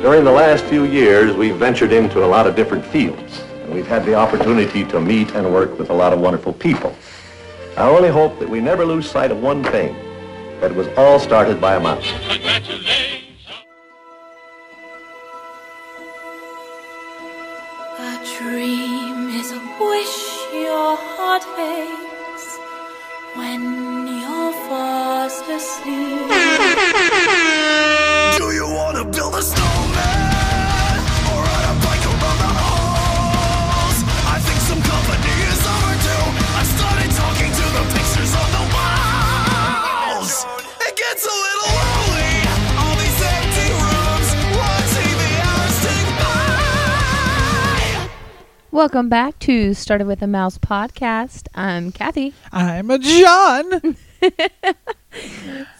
During the last few years, we've ventured into a lot of different fields, and we've had the opportunity to meet and work with a lot of wonderful people. I only hope that we never lose sight of one thing, that it was all started by a mouse. Congratulations. A dream is a wish your heart when you're fast asleep. Welcome back to Started with a Mouse podcast. I'm Kathy. I'm a John.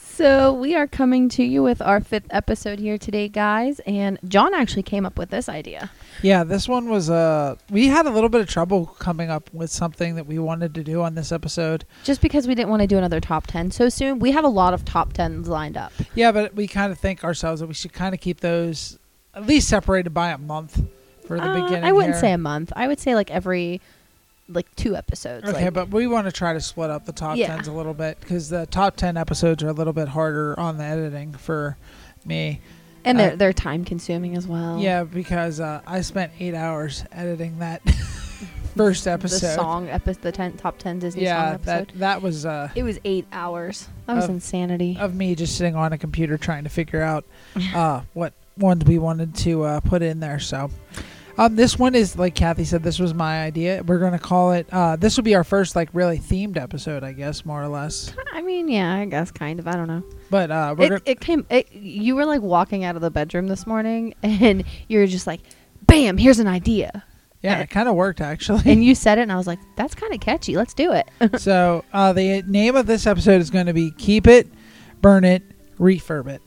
So we are coming to you with our fifth episode here today, guys. And John actually came up with this idea. yeah, this one was uh we had a little bit of trouble coming up with something that we wanted to do on this episode. Just because we didn't want to do another top 10 so soon, we have a lot of top 10s lined up. Yeah, but we kind of think ourselves that we should kind of keep those at least separated by a month for the Uh, beginning. I wouldn't here. say a month. I would say like every like two episodes. Okay, like- but we want to try to split up the top Yeah. tens a little bit because the top ten episodes are a little bit harder on the editing for me. and they're uh, they're time consuming as well. Yeah, because uh, I spent eight hours editing that first The episode. song episode, the 10 top 10 Disney song episode. that that was uh, it was 8 hours. That was Of- insanity. of me just sitting on a computer trying to figure out uh, what ones we wanted to uh, put in there. So, um, this one is like Kathy said. This was my idea. We're gonna call it. Uh, this will be our first like really themed episode, I guess, more or less. I mean, yeah, I guess kind of. I don't know. But uh, we're It, it came. It, you were like walking out of the bedroom this morning, and you were just like, "Bam! Here's an idea," yeah, it kind of worked actually. and you said it, and I was like, "That's kind of catchy. Let's do it." so uh, the name of this episode is going to be "Keep It, Burn It, Refurb It."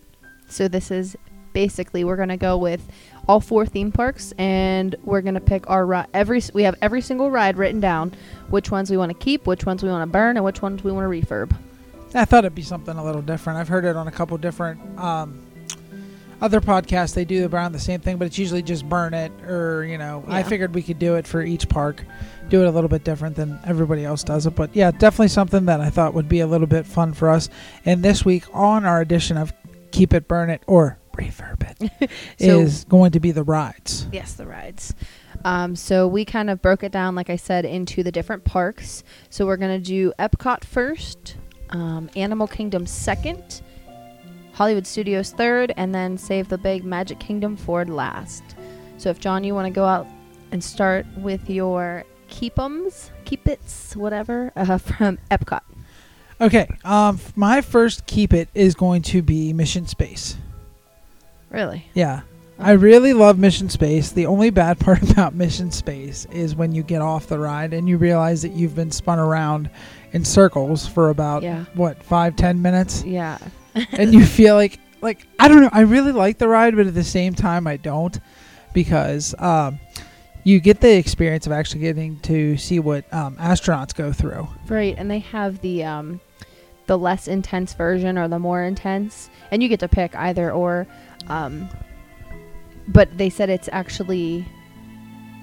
so this is basically we're gonna go with all four theme parks, and we're gonna pick our ri- every. We have every single ride written down. Which ones we want to keep, which ones we want to burn, and which ones we want to refurb. I thought it'd be something a little different. I've heard it on a couple different um, other podcasts. They do around the same thing, but it's usually just burn it, or you know. I figured we could do it for each park, do it a little bit different than everybody else does it. But yeah, definitely something that I thought would be a little bit fun for us. And this week on our edition of Keep It, Burn It, or Refurb It, So- is going to be the rides. Yes, the rides. Um, so we kind of broke it down, like I said, into the different parks. So we're gonna do Epcot first, um, Animal Kingdom second, Hollywood Studios third, and then Save the Big Magic Kingdom for last. So if John, you want to go out and start with your keep'ems, keep its, whatever, uh, from Epcot. Okay, um, my first Keep It is going to be Mission Space. Really? Yeah. I really love Mission Space. The only bad part about Mission Space is when you get off the ride and you realize that you've been spun around in circles for about Yeah. what five ten minutes, Yeah. and you feel like like I don't know. I really like the ride, but at the same time, I don't because um, you get the experience of actually getting to see what um, astronauts go through. Right, and they have the um, the less intense version or the more intense, and you get to pick either or. Um, but they said it's actually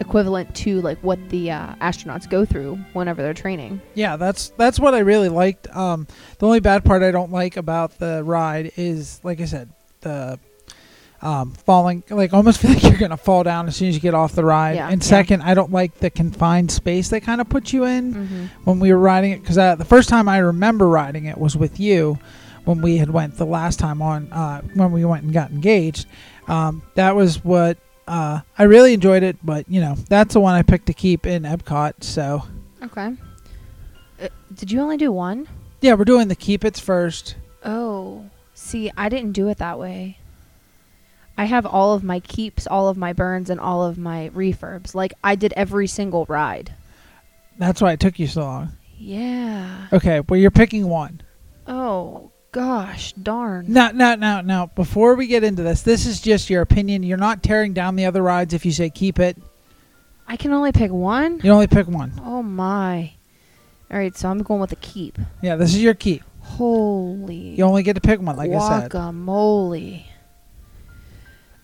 equivalent to like what the uh, astronauts go through whenever they're training. Yeah, that's that's what I really liked. Um, the only bad part I don't like about the ride is, like I said, the um, falling. Like almost feel like you're gonna fall down as soon as you get off the ride. Yeah, and yeah. second, I don't like the confined space they kind of put you in Mm-hmm. when we were riding it. Because uh, the first time I remember riding it was with you when we had went the last time on uh, when we went and got engaged. Um, that was what uh, I really enjoyed it. But you know, that's the one I picked to keep in Epcot. So Okay. Uh, did you only do one? yeah, we're doing the keep its first. Oh, see, I didn't do it that way. I have all of my keeps, all of my burns, and all of my refurbs. Like I did every single ride. That's why it took you so long. Yeah. Okay, well you're picking one. Oh gosh, darn. Now, now, now, now. Before we get into this, this is just your opinion. You're not tearing down the other rides if you say keep it. I can only pick one. You only pick one. Oh my. All right, so I'm going with a keep. Yeah, this is your keep. Holy You only get to pick one, like I said. guacamole.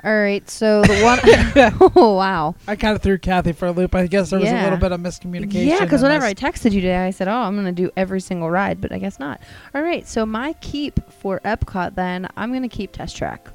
All right, so the one oh wow. I kind of threw Kathy for a loop. I guess there was a little bit of miscommunication. Yeah, because whenever. I texted you today, I said, "Oh, I'm going to do every single ride," but I guess not. All right, so my keep for Epcot, then I'm going to keep Test Track,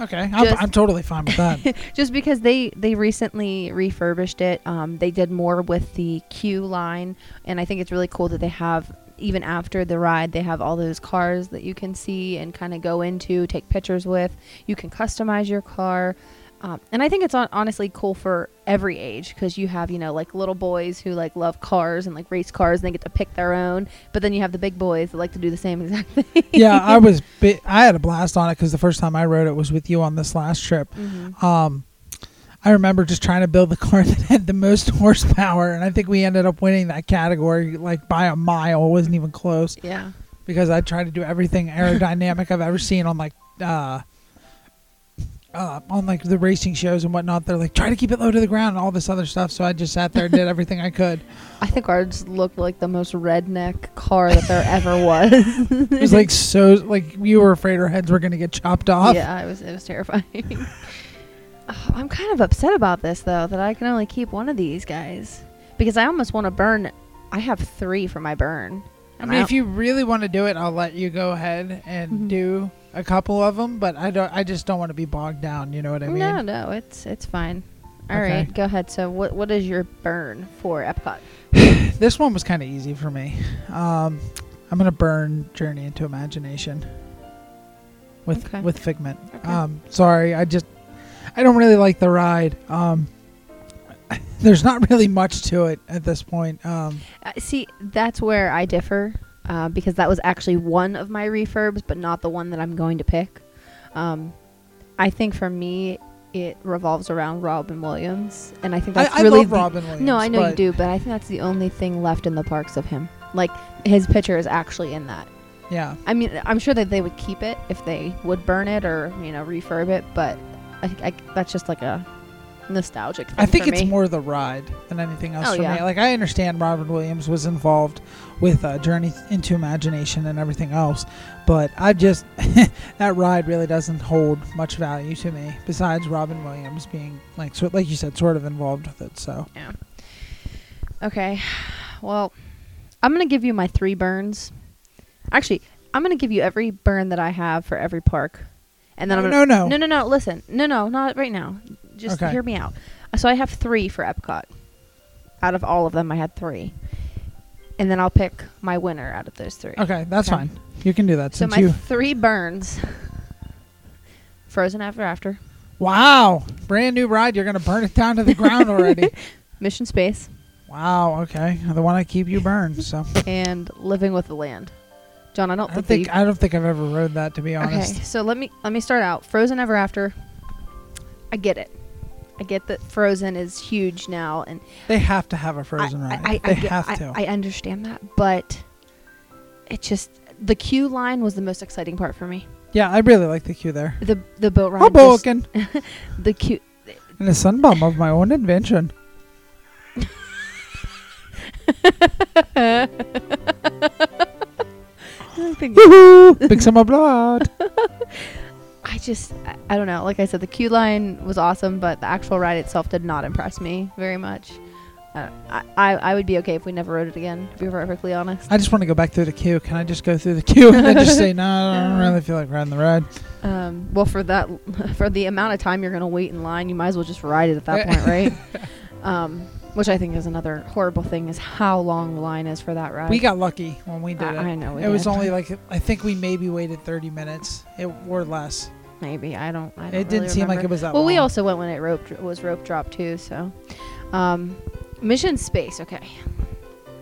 okay, I'm, I'm totally fine with that. just because they they recently refurbished it. Um, they did more with the queue line, and I think it's really cool that they have even after the ride, they have all those cars that you can see and kind of go into, take pictures with. You can customize your car. Um, and I think it's on, honestly cool for every age because you have, you know, like little boys who like love cars and like race cars and they get to pick their own. But then you have the big boys that like to do the same exact thing. yeah, I was. Bi- I had a blast on it because the first time I rode it was with you on this last trip. Mhm. Um, I remember just trying to build the car that had the most horsepower, and I think we ended up winning that category like by a mile. It wasn't even close Yeah. because I tried to do everything aerodynamic I've ever seen on like uh, uh, on like the racing shows and whatnot. They're like try to keep it low to the ground and all this other stuff. So I just sat there and did everything I could. I think ours looked like the most redneck car that there ever was. It was like so like you were afraid our heads were gonna get chopped off. Yeah, it was it was terrifying. I'm kind of upset about this though that I can only keep one of these guys because I almost want to burn. I have three for my burn. I mean, if you really want to do it, I'll let you go ahead and Mhm. do a couple of them. But I don't. I just don't want to be bogged down. You know what I mean? no, no, it's it's fine. All Okay. right, go ahead. So what what is your burn for Epcot? This one was kind of easy for me. Um, I'm gonna burn Journey into Imagination with Okay. with Figment. Okay. Um, sorry, I just I don't really like the ride. Um, there's not really much to it at this point. Um, Uh, see, that's where I differ uh, because that was actually one of my refurbs, but not the one that I'm going to pick. Um, I think for me, it revolves around Robin Williams, and I think I, that's I really love the- Robin Williams. No, I know you do, but I think that's the only thing left in the parks of him. Like his picture is actually in that. Yeah, I mean, I'm sure that they would keep it if they would burn it or you know refurb it, but I, I, that's just like a nostalgic. Thing I think for it's me. more the ride than anything else Oh, for yeah. me. Like I understand Robin Williams was involved with uh, Journey into Imagination and everything else, but I just that ride really doesn't hold much value to me. Besides Robin Williams being like sort like you said, sort of involved with it. So Yeah. Okay. Well, I'm gonna give you my three burns. Actually, I'm gonna give you every burn that I have for every park, and then no, I'm no, gonna, no, no, no, no. Listen, no, no, not right now. Just Okay. hear me out. So I have three for Epcot. Out of all of them, I had three, and then I'll pick my winner out of those three. Okay, that's Okay. fine. You can do that So my three burns. Frozen Ever After, Wow, brand new ride. You're gonna burn it down to the ground already. Mission Space, Wow. Okay, the one I keep you burned. So and Living with the Land. John, I don't, I think, think I don't think I've ever rode that to be honest. Okay, so let me let me start out. Frozen Ever After. I get it. I get that Frozen is huge now, and They have to have a Frozen I, ride. I, I, they I get- have to. I understand that, but it just the queue line was the most exciting part for me. yeah, I really like the queue there. The the boat ride. Hoboken. the queue. And a sunbalm of my own invention. Woohoo! Big summer blood. I just I, I don't know. Like I said, the queue line was awesome, but the actual ride itself did not impress me very much. Uh, I, I would be okay if we never rode it again. To be perfectly honest. I just want to go back through the queue. Can I just go through the queue and then just say no? I don't really feel like riding the ride. Um, well, for that, for the amount of time you're gonna wait in line, you might as well just ride it at that point, right? Um, which I think is another horrible thing is how long the line is for that ride. We got lucky when we did I, it. I know we it was only like I think we maybe waited 30 minutes, it, or less. maybe I don't. I don't It didn't seem like it was that Well, long. we also went when it rope was rope drop too. So, um, Mission Space. Okay,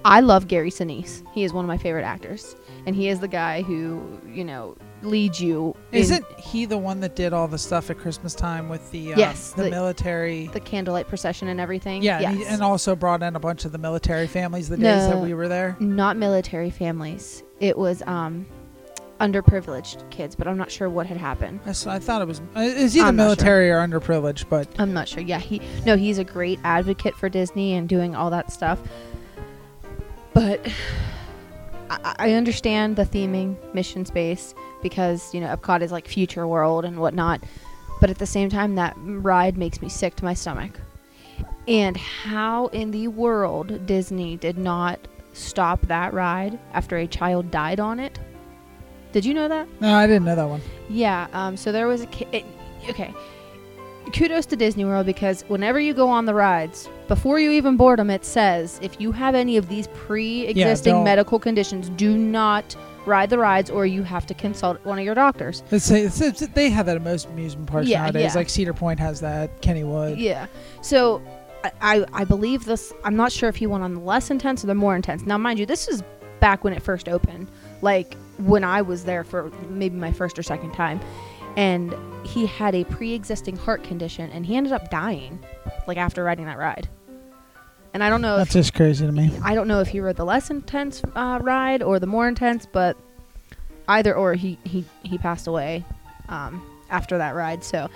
I love Gary Sinise. He is one of my favorite actors, and he is the guy who you know leads you. Isn't he the one that did all the stuff at Christmas time with the uh, Yes, the, the- military? the candlelight procession and everything? yeah, and, he, and also brought in a bunch of the military families the days that we were there. not military families. It was um, underprivileged kids, but I'm not sure what had happened. I, thought it was uh, it's either I'm not sure. military or underprivileged, but I'm not sure. Yeah, he no, he's a great advocate for Disney and doing all that stuff. But I, I understand the theming, mission space, because you know Epcot is like future world and whatnot. but at the same time, that ride makes me sick to my stomach. And how in the world Disney did not stop that ride after a child died on it? Did you know that? No, I didn't know that one. Yeah. Um. So there was a kid. Okay. Kudos to Disney World because whenever you go on the rides, before you even board them, it says if you have any of these pre-existing don't- medical conditions, do not ride the rides, or you have to consult one of your doctors. It's, it's, it's, they have that at most amusement parks Yeah, nowadays. yeah. Like Cedar Point has that. Kennywood. Yeah. So I, I I believe this. I'm not sure if he went on the less intense or the more intense. Now, mind you, this is back when it first opened, like when I was there for maybe my first or second time, and he had a pre-existing heart condition, and he ended up dying, like after riding that ride. And I don't know That's if just crazy to me. I don't know if he rode the less intense uh, ride or the more intense, but either or he he he passed away um, after that ride. So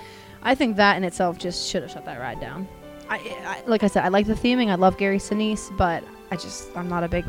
I think that in itself just should have shut that ride down. I, I like I said, I like the theming. I love Gary Sinise, but I just I'm not a big.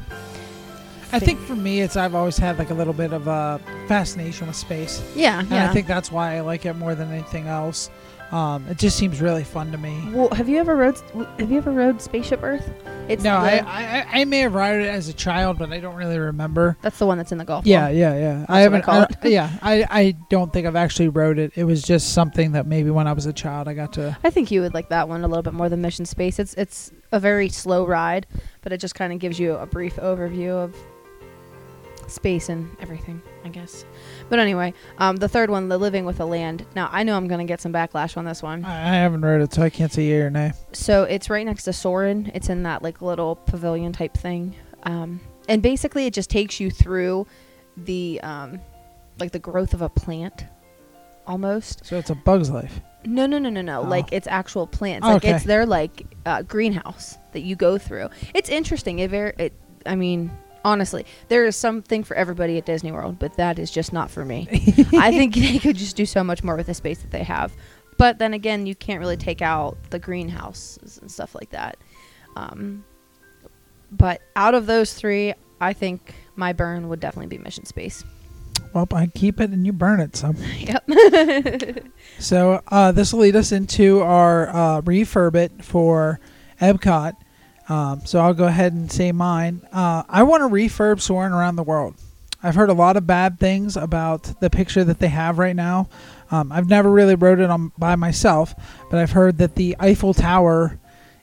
I think for me, it's I've always had like a little bit of a fascination with space, Yeah, and yeah. I think that's why I like it more than anything else. Um, it just seems really fun to me. Well, have you ever rode? Have you ever rode Spaceship Earth? It's no, I, I I may have ridden it as a child, but I don't really remember. That's the one that's in the golf. Yeah, ball. yeah, yeah. I I haven't. call I- yeah, I I don't think I've actually rode it. It was just something that maybe when I was a child I got to. I think you would like that one a little bit more than Mission Space. It's it's a very slow ride, but it just kind of gives you a brief overview of space and everything, I guess. But anyway, um, the third one, the Living with the Land. Now I know I'm gonna get some backlash on this one. I, I haven't read it, so I can't say yay or nay. So it's right next to Soarin'. It's in that like little pavilion type thing, um, and basically it just takes you through the um, like the growth of a plant, almost. So it's a Bug's Life. No, no, no, no, no. Oh. Like it's actual plants. Like Okay. it's their like uh, greenhouse that you go through. It's interesting. It very. It, I mean, honestly, there is something for everybody at Disney World, but that is just not for me. I think they could just do so much more with the space that they have. But then again, you can't really take out the greenhouses and stuff like that. Um, but out of those three, I think my burn would definitely be Mission Space. Well, I keep it and you burn it. So, Yep. so uh, this will lead us into our uh, refurb it for Epcot. Um, so I'll go ahead and say mine. Uh, I want to refurb Soarin' Around the World. I've heard a lot of bad things about the picture that they have right now. Um, I've never really rode it on by myself, but I've heard that the Eiffel Tower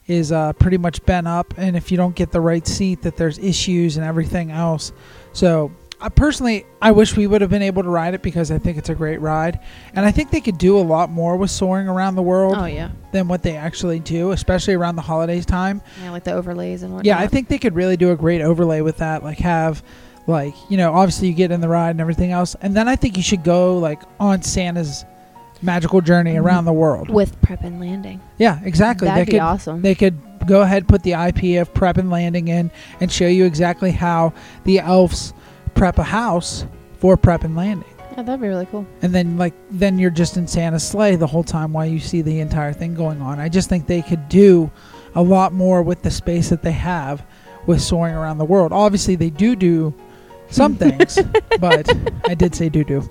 is uh, pretty much bent up, and if you don't get the right seat, that there's issues and everything else. So, I personally, I wish we would have been able to ride it because I think it's a great ride, and I think they could do a lot more with Soarin' Around the World oh yeah. than what they actually do, especially around the holidays time. Yeah, like the overlays and whatnot. Yeah, I think they could really do a great overlay with that. Like have, like you know, obviously you get in the ride and everything else, and then I think you should go like on Santa's magical journey mm-hmm. around the world. with prep and landing. Yeah, exactly. That'd they be could awesome. they could go ahead put the IP of prep and landing in and show you exactly how the elves prep a house for prep and landing. yeah, that'd be really cool. And then like then you're just in Santa's sleigh the whole time while you see the entire thing going on. I just think they could do a lot more with the space that they have with Soarin' Around the World. Obviously they do do some things, but I did say do do.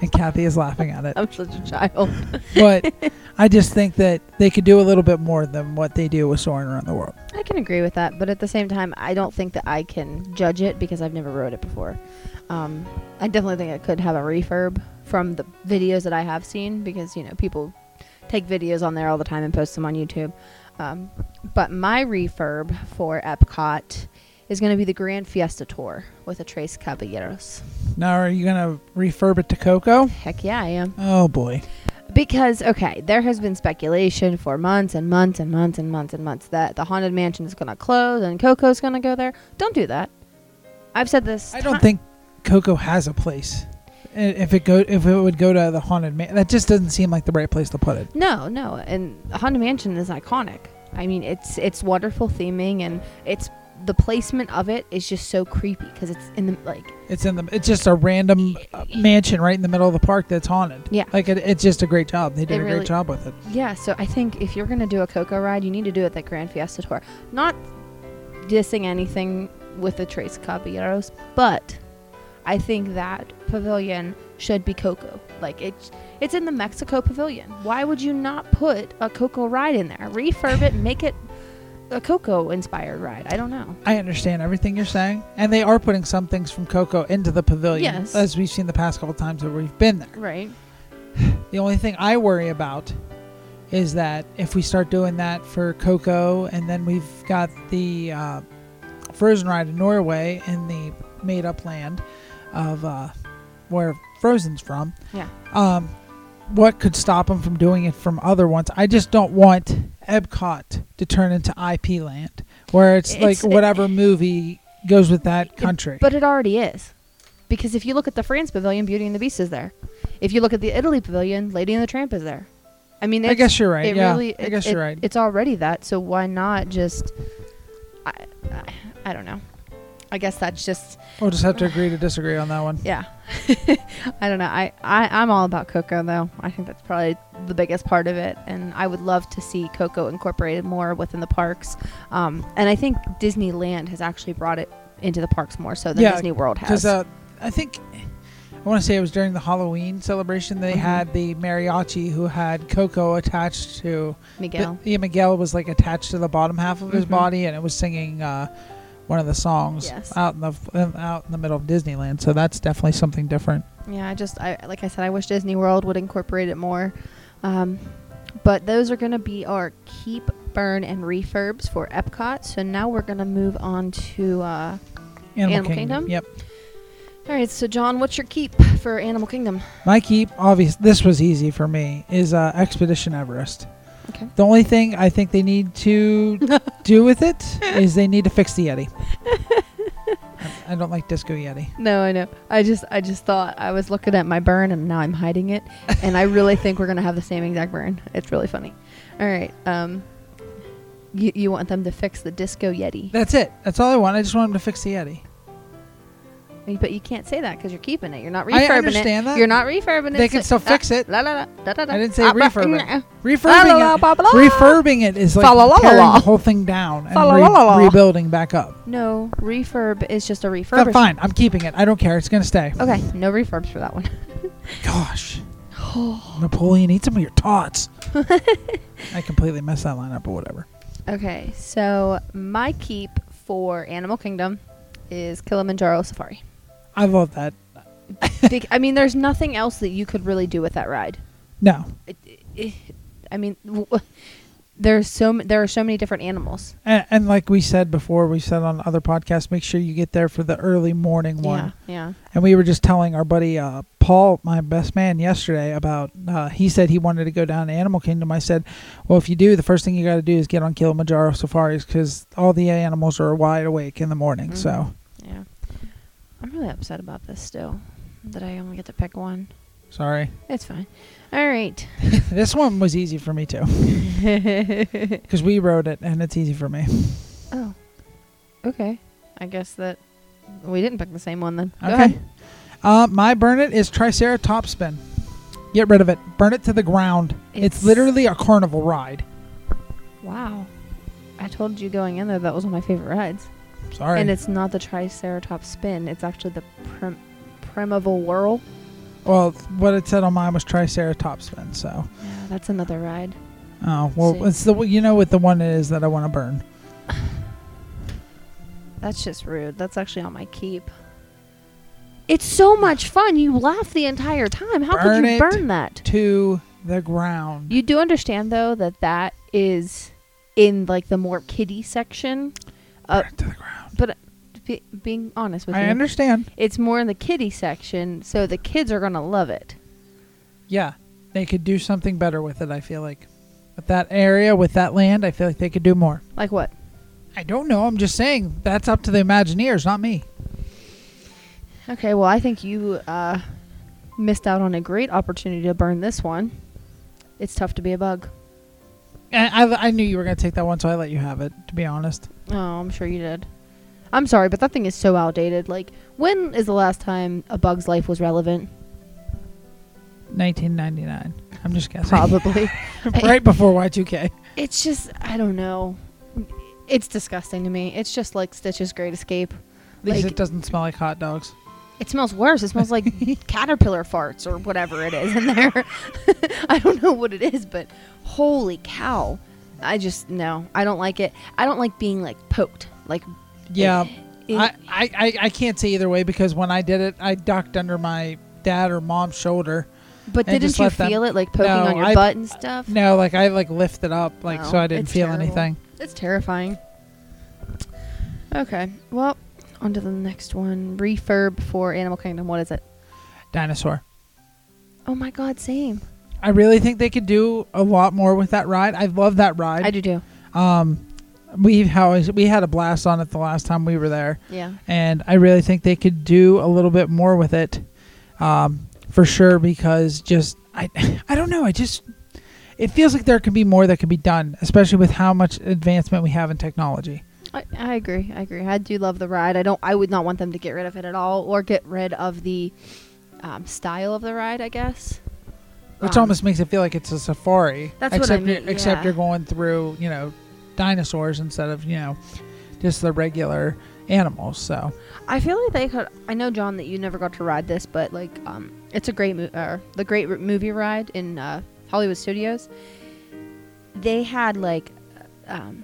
And Kathy is laughing at it. I'm such a child. But I just think that they could do a little bit more than what they do with Soarin' Around the World. I can agree with that, but at the same time, I don't think that I can judge it because I've never rode it before. Um, I definitely think it could have a refurb from the videos that I have seen because you know people take videos on there all the time and post them on YouTube. Um, but my refurb for Epcot is going to be the Grand Fiesta Tour with a Tres Caballeros. Now are you gonna refurb it to Coco? Heck yeah, I am. Oh boy. Because okay, there has been speculation for months and months and months and months and months that the haunted mansion is going to close and Coco's going to go there. Don't do that. I've said this. I don't ti- think Coco has a place. If it go if it would go to the haunted man, that just doesn't seem like the right place to put it. No, no, and the haunted mansion is iconic. I mean, it's it's wonderful theming and it's the placement of it is just so creepy because it's in the like It's in the. It's just a random uh, mansion right in the middle of the park that's haunted. Yeah. like it, it's just a great job. They did It a really- great job with it. Yeah, so I think if you're gonna do a Coco ride, you need to do it the Grand Fiesta Tour. Not dissing anything with the Tres Caballeros, but I think that pavilion should be Coco. Like it's it's in the Mexico Pavilion. Why would you not put a Coco ride in there? Refurb it, make it a Coco inspired ride. I don't know. I understand everything you're saying, and they are putting some things from Coco into the pavilion, Yes. as we've seen the past couple times that we've been there. Right. The only thing I worry about is that if we start doing that for Coco, and then we've got the uh, Frozen ride in Norway in the made-up land of uh, where Frozen's from. Yeah. Um, what could stop them from doing it from other ones? I just don't want Epcot to turn into IP land, where it's, It's- like whatever movie goes with that It- country. But it already is. Because if you look at the France Pavilion, Beauty and the Beast is there. If you look at the Italy Pavilion, Lady and the Tramp is there. I mean, I guess you're right. it yeah, really, I guess you're right. It's already that, so why not just? I, I, I don't know. I guess that's just We'll just have to agree to disagree on that one. yeah. I don't know. I, I I'm all about Coco though. I think that's probably the biggest part of it, and I would love to see Coco incorporated more within the parks. Um, and I think Disneyland has actually brought it into the parks more so than Yeah, Disney World Because has. uh, I think I want to say it was during the Halloween celebration they Mhm. had the mariachi who had Coco attached to Miguel. Yeah, Miguel was like attached to the bottom half of his Mhm. body, and it was singing uh, one of the songs Yes. out in the out in the middle of Disneyland. So that's definitely something different. Yeah, I just I like I said, I wish Disney World would incorporate it more. Um, but those are going to be our keep, burn, and refurbs for Epcot. So now we're going to move on to. Uh, Animal, Animal Kingdom. Kingdom? Yep. all right, so John, what's your keep for Animal Kingdom? My keep, obvious. This was easy for me. Is uh, Expedition Everest. Okay. The only thing I think they need to do with it is they need to fix the Yeti. I, don't like Disco Yeti. No, I know. I just I just thought I was looking at my burn and now I'm hiding it, and I really think we're gonna have the same exact burn. It's really funny. All right. Um, you you want them to fix the Disco Yeti, That's it. That's all I want. I just want them to fix the Yeti. But you can't say that because you're keeping it. You're not refurbing I understand it. that. You're not refurbing it. They can still fix it. La, la, la, da, da, da. I didn't say Ah, refurb mm, Refurbing la, it. la, ba, ba, la. Refurbing it is like tearing the whole thing down and re- rebuilding back up. No, refurb is just a refurb. fine, I'm keeping it. I don't care. It's gonna stay. Okay, no refurbs for that one. Gosh, Napoleon, eat some of your tots. I completely messed that line up, but whatever. Okay, so my keep for Animal Kingdom is Kilimanjaro Safari. I love that. Bec- I mean, there's nothing else that you could really do with that ride. No, It, it, I mean, w- there's so m- there are so many different animals. and, and like we said before, we said on other podcasts, make sure you get there for the early morning one. Yeah, yeah. And we were just telling our buddy uh, Paul, my best man, yesterday about. Uh, he said he wanted to go down to Animal Kingdom. I said, "Well, if you do, the first thing you got to do is get on Kilimanjaro safaris because all the animals are wide awake in the morning." So Mhm. Yeah, I'm really upset about this still. That I only get to pick one. sorry. It's fine. All right. this one was easy for me too because we wrote it, and it's easy for me. oh, okay. I guess that we didn't pick the same one then. Go Okay. ahead. Uh, my burn it is Triceratops spin. Get rid of it. Burn it to the ground. It's, It's- literally a carnival ride. Wow. I told you going in there that was one of my favorite rides. Sorry. And it's not the Triceratops spin. It's actually the prim- Primeval Whirl. well, what it said on mine was Triceratops spin. So, Yeah, that's another ride. oh well, See. it's the you know what the one is that I want to burn. That's just rude. That's actually on my keep. It's so much fun. You laugh the entire time. How Burn could you burn that? To the ground. You do understand though that that is in like the more kiddie section. Uh, to the ground. but be, being honest with you. I you, understand. it's more in the kiddie section, so the kids are gonna love it. Yeah, they could do something better with it. I feel like with that area, with that land, I feel like they could do more. Like what? I don't know. I'm just saying that's up to the Imagineers, not me. Okay, well, I think you uh, missed out on a great opportunity to burn this one. It's tough to be a bug. I, I, I knew you were gonna take that one, so I let you have it. To be honest. Oh, I'm sure you did. I'm sorry, but that thing is so outdated. Like, when is the last time a bug's life was relevant? 1999. I'm just guessing. Probably. right before Y2K. it's just, I don't know. It's disgusting to me. It's just like Stitch's Great Escape. At least Like- it doesn't smell like hot dogs. It smells worse. It smells like caterpillar farts or whatever it is in there. I don't know what it is, but holy cow. I just no, I don't like it. I don't like being like poked. Like Yeah, it- I, I, I, I can't say either way because when I did it, I ducked under my dad or mom's shoulder. but didn't you them- feel it like poking No, on your I- butt and stuff? No, like I like lifted up, like so Oh, I didn't feel terrible. anything. It's terrifying. Okay, well, on to the next one. Refurb for Animal Kingdom. What is it? Dinosaur. Oh my god, same. I really think they could do a lot more with that ride. I love that ride. I do too. Um, we how we had a blast on it the last time we were there, Yeah. and I really think they could do a little bit more with it, um, for sure. Because just I, I don't know. I just it feels like there could be more that could be done, especially with how much advancement we have in technology. I, I agree. I agree. I do love the ride. I don't. I would not want them to get rid of it at all, or get rid of the um, style of the ride. I guess. Which Um, almost makes it feel like it's a safari. That's what I except you're- mean, Except yeah. you're going through, you know, dinosaurs instead of, you know, just the regular animals. So I feel like they could. I know, John, that you never got to ride this, but like, um, it's a great mo- uh, the great r- movie ride in uh, Hollywood Studios. They had like, um,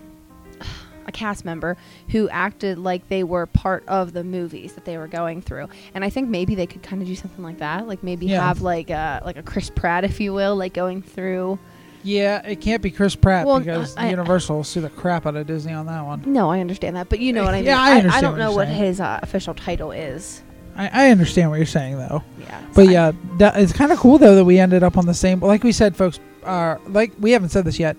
cast member who acted like they were part of the movies that they were going through, and I think maybe they could kind of do something like that. Like maybe Yeah. have like a like a Chris Pratt, if you will, like going through. yeah, it can't be Chris Pratt Well, because I- Universal will sue the crap out of Disney on that one. No, I understand that, but you know what I mean. Yeah, I understand don't what know what his uh, official title is. I, I understand what you're saying though. Yeah, But yeah, that, it's kind of cool though that we ended up on the same. Like we said, folks, uh, like we haven't said this yet.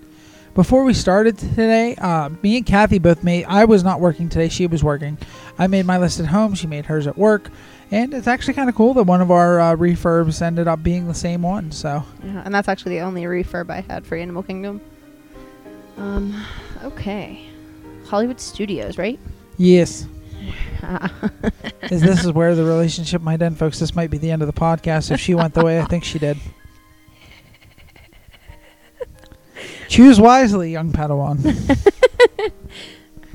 Before we started today, uh, me and Kathy both made. I was not working today; she was working. I made my list at home. She made hers at work, and it's actually kind of cool that one of our uh, refurbs ended up being the same one. So Yeah, and that's actually the only refurb I had for Animal Kingdom. Um, okay. Hollywood Studios, right? yes, as this is where the relationship might end, folks. This might be the end of the podcast if she went the way I think she did. Choose wisely, young Padawan.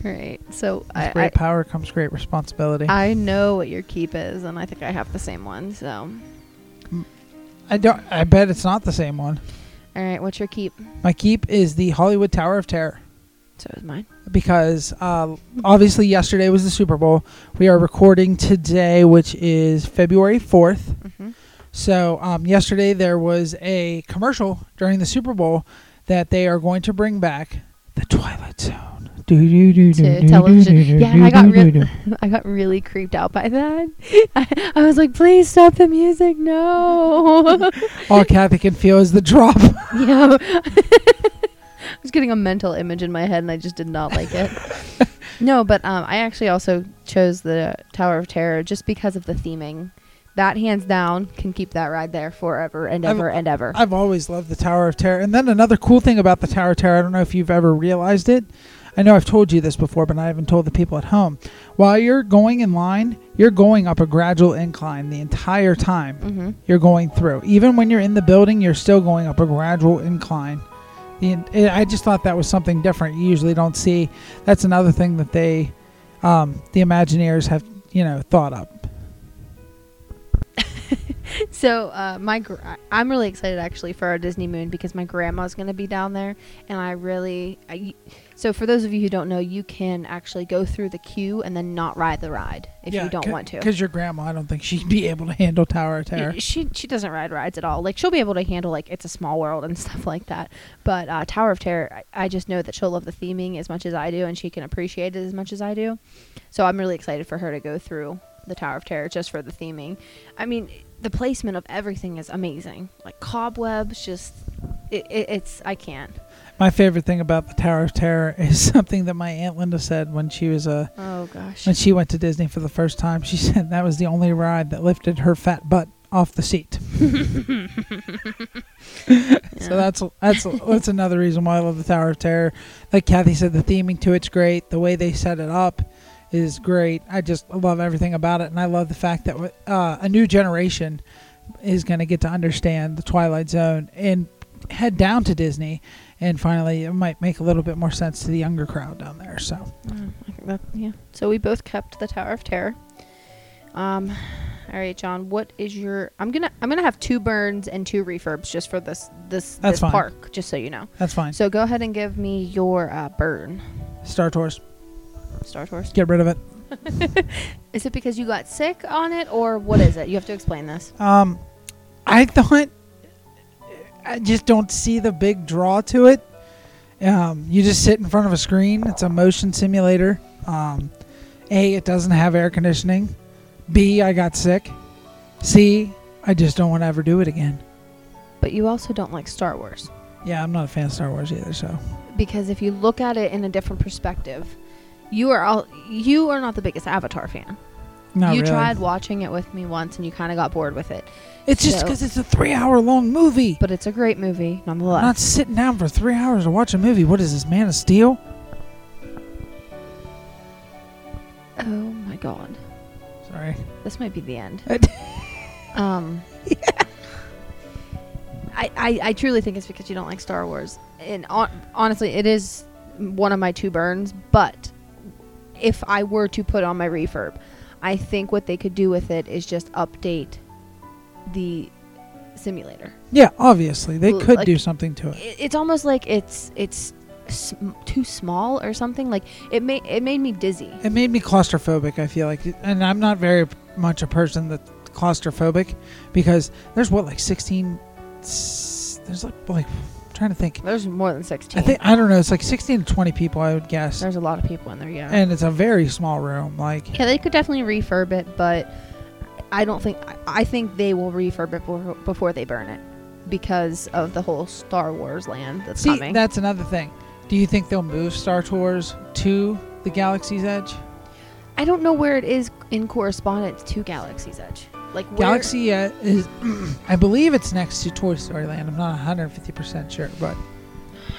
right. So With I, great I, power comes great responsibility. I know what your keep is, and I think I have the same one. So, I don't. I bet it's not the same one. all right. What's your keep? My keep is the Hollywood Tower of Terror So is mine. because uh, obviously yesterday was the Super Bowl. We are recording today, which is February fourth. Mm-hmm. So um, yesterday there was a commercial during the Super Bowl that they are going to bring back the Twilight Zone. To television. Yeah, I got real- I got really creeped out by that. I, I was like, please stop the music. No. All Kathy can feel is the drop. yeah. I was getting a mental image in my head, and I just did not like it. no, but um, I actually also chose the Tower of Terror just because of the theming. That hands down can keep that ride there forever and I've- ever and ever. I've always loved the Tower of Terror. And then another cool thing about the Tower of Terror, I don't know if you've ever realized it. I know I've told you this before, but I haven't told the people at home. While you're going in line, you're going up a gradual incline the entire time mm-hmm. you're going through. Even when you're in the building, you're still going up a gradual incline. I just thought that was something different. You usually don't see. That's another thing that they, um, the Imagineers, have you know thought up. So uh, my I'm really excited actually for our Disney Moon because my grandma's gonna be down there, and I really I, so for those of you who don't know, you can actually go through the queue and then not ride the ride if you don't want to. Because your grandma, I don't think she'd be able to handle Tower of Terror. She she doesn't ride rides at all. Like she'll be able to handle like it's a small world and stuff like that. But uh, Tower of Terror, I, I just know that she'll love the theming as much as I do, and she can appreciate it as much as I do. So I'm really excited for her to go through the Tower of Terror just for the theming. I mean, the placement of everything is amazing. Like cobwebs, just it, it, it's I can't. My favorite thing about the Tower of Terror is something that my aunt Linda said when she was a Oh gosh. when she went to Disney for the first time. She said that was the only ride that lifted her fat butt off the seat. So that's that's that's another reason why I love the Tower of Terror. Like Kathy said, the theming to it's great. The way they set it up is great. I just love everything about it, and I love the fact that uh, a new generation is going to get to understand the Twilight Zone and head down to Disney, and finally it might make a little bit more sense to the younger crowd down there. So Mm, I think that, yeah. So we both kept the Tower of Terror. Um, All right, John. What is your? I'm gonna I'm gonna have two burns and two refurbs just for this this That's this fine. park, just so you know. That's fine. So go ahead and give me your uh, burn. Star Tours. Star Tours. Get rid of it. Is it because you got sick on it, or what is it? You have to explain this. Um, I thought I just don't see the big draw to it. Um, you just sit in front of a screen. It's a motion simulator. Um, a, it doesn't have air conditioning. B, I got sick. C, I just don't want to ever do it again. But you also don't like Star Wars Yeah, I'm not a fan of Star Wars either. So because if you look at it in a different perspective, you are all you are not the biggest Avatar fan. not you really. tried watching it with me once, and you kind of got bored with it. It's just because it's a three-hour-long movie. But it's a great movie nonetheless. I'm not sitting down for three hours to watch a movie. What is this, Man of Steel? oh my god, Sorry. this might be the end. I- Um. I, I, I truly think it's because you don't like Star Wars. And hon- honestly, it is one of my two burns. But if I were to put on my refurb, I think what they could do with it is just update the simulator. Yeah, obviously they could like- do something to it. It, it's almost like it's it's sm- too small or something. Like it made it made me dizzy. It made me claustrophobic. I feel like, and I'm not very much a person that's claustrophobic because there's what like 16. s- There's like like trying to think. There's more than sixteen. I think I don't know. It's like 16 to 20 people, I would guess, there's a lot of people in there. Yeah. and it's a very small room. Like Yeah, they could definitely refurb it, but I don't think I- I think they will refurb it before, before they burn it because of the whole Star Wars land that's see, coming. that's another thing. Do you think they'll move Star Tours to the Galaxy's Edge? I don't know where it is in correspondence to Galaxy's Edge. Like where, Galaxy uh, is, I believe it's next to Toy Story Land. I'm not 150 percent sure, but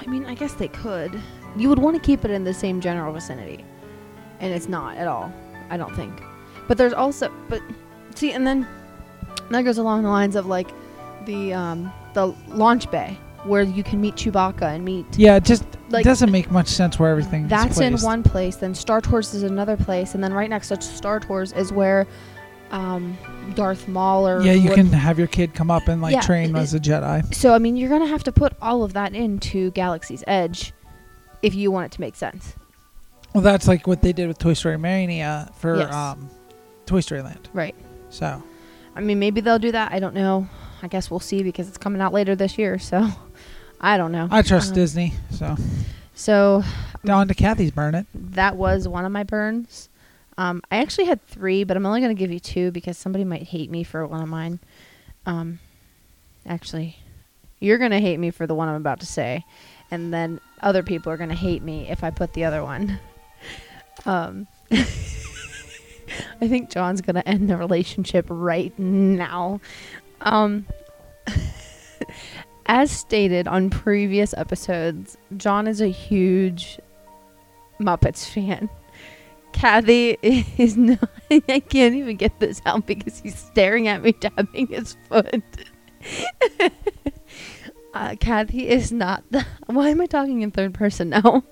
I mean, I guess they could. You would want to keep it in the same general vicinity, and it's not at all. I don't think. But there's also, but see, and then that goes along the lines of like the um the launch bay where you can meet Chewbacca and meet yeah, it just Like, doesn't make much sense where everything. That's in one place. Then Star Tours is another place, and then right next to Star Tours is where um, Darth Maul or Yeah, you what- can have your kid come up and like Yeah, train as a Jedi. So I mean, you're gonna have to put all of that into Galaxy's Edge if you want it to make sense. Well, that's like what they did with Toy Story Mania for Yes. um, Toy Story Land. Right. So I mean, maybe they'll do that. I don't know. I guess we'll see because it's coming out later this year. So I don't know. I trust Um, Disney. So So down to Kathy's burn it. that was one of my burns. Um, I actually had three, but I'm only going to give you two because somebody might hate me for one of mine. Um, actually, you're going to hate me for the one I'm about to say, and then other people are going to hate me if I put the other one. Um, I think John's going to end the relationship right now. Um, as stated on previous episodes, John is a huge Muppets fan. Kathy is not. I can't even get this out because he's staring at me, tapping his foot. uh, Kathy is not the. Why am I talking in third person now?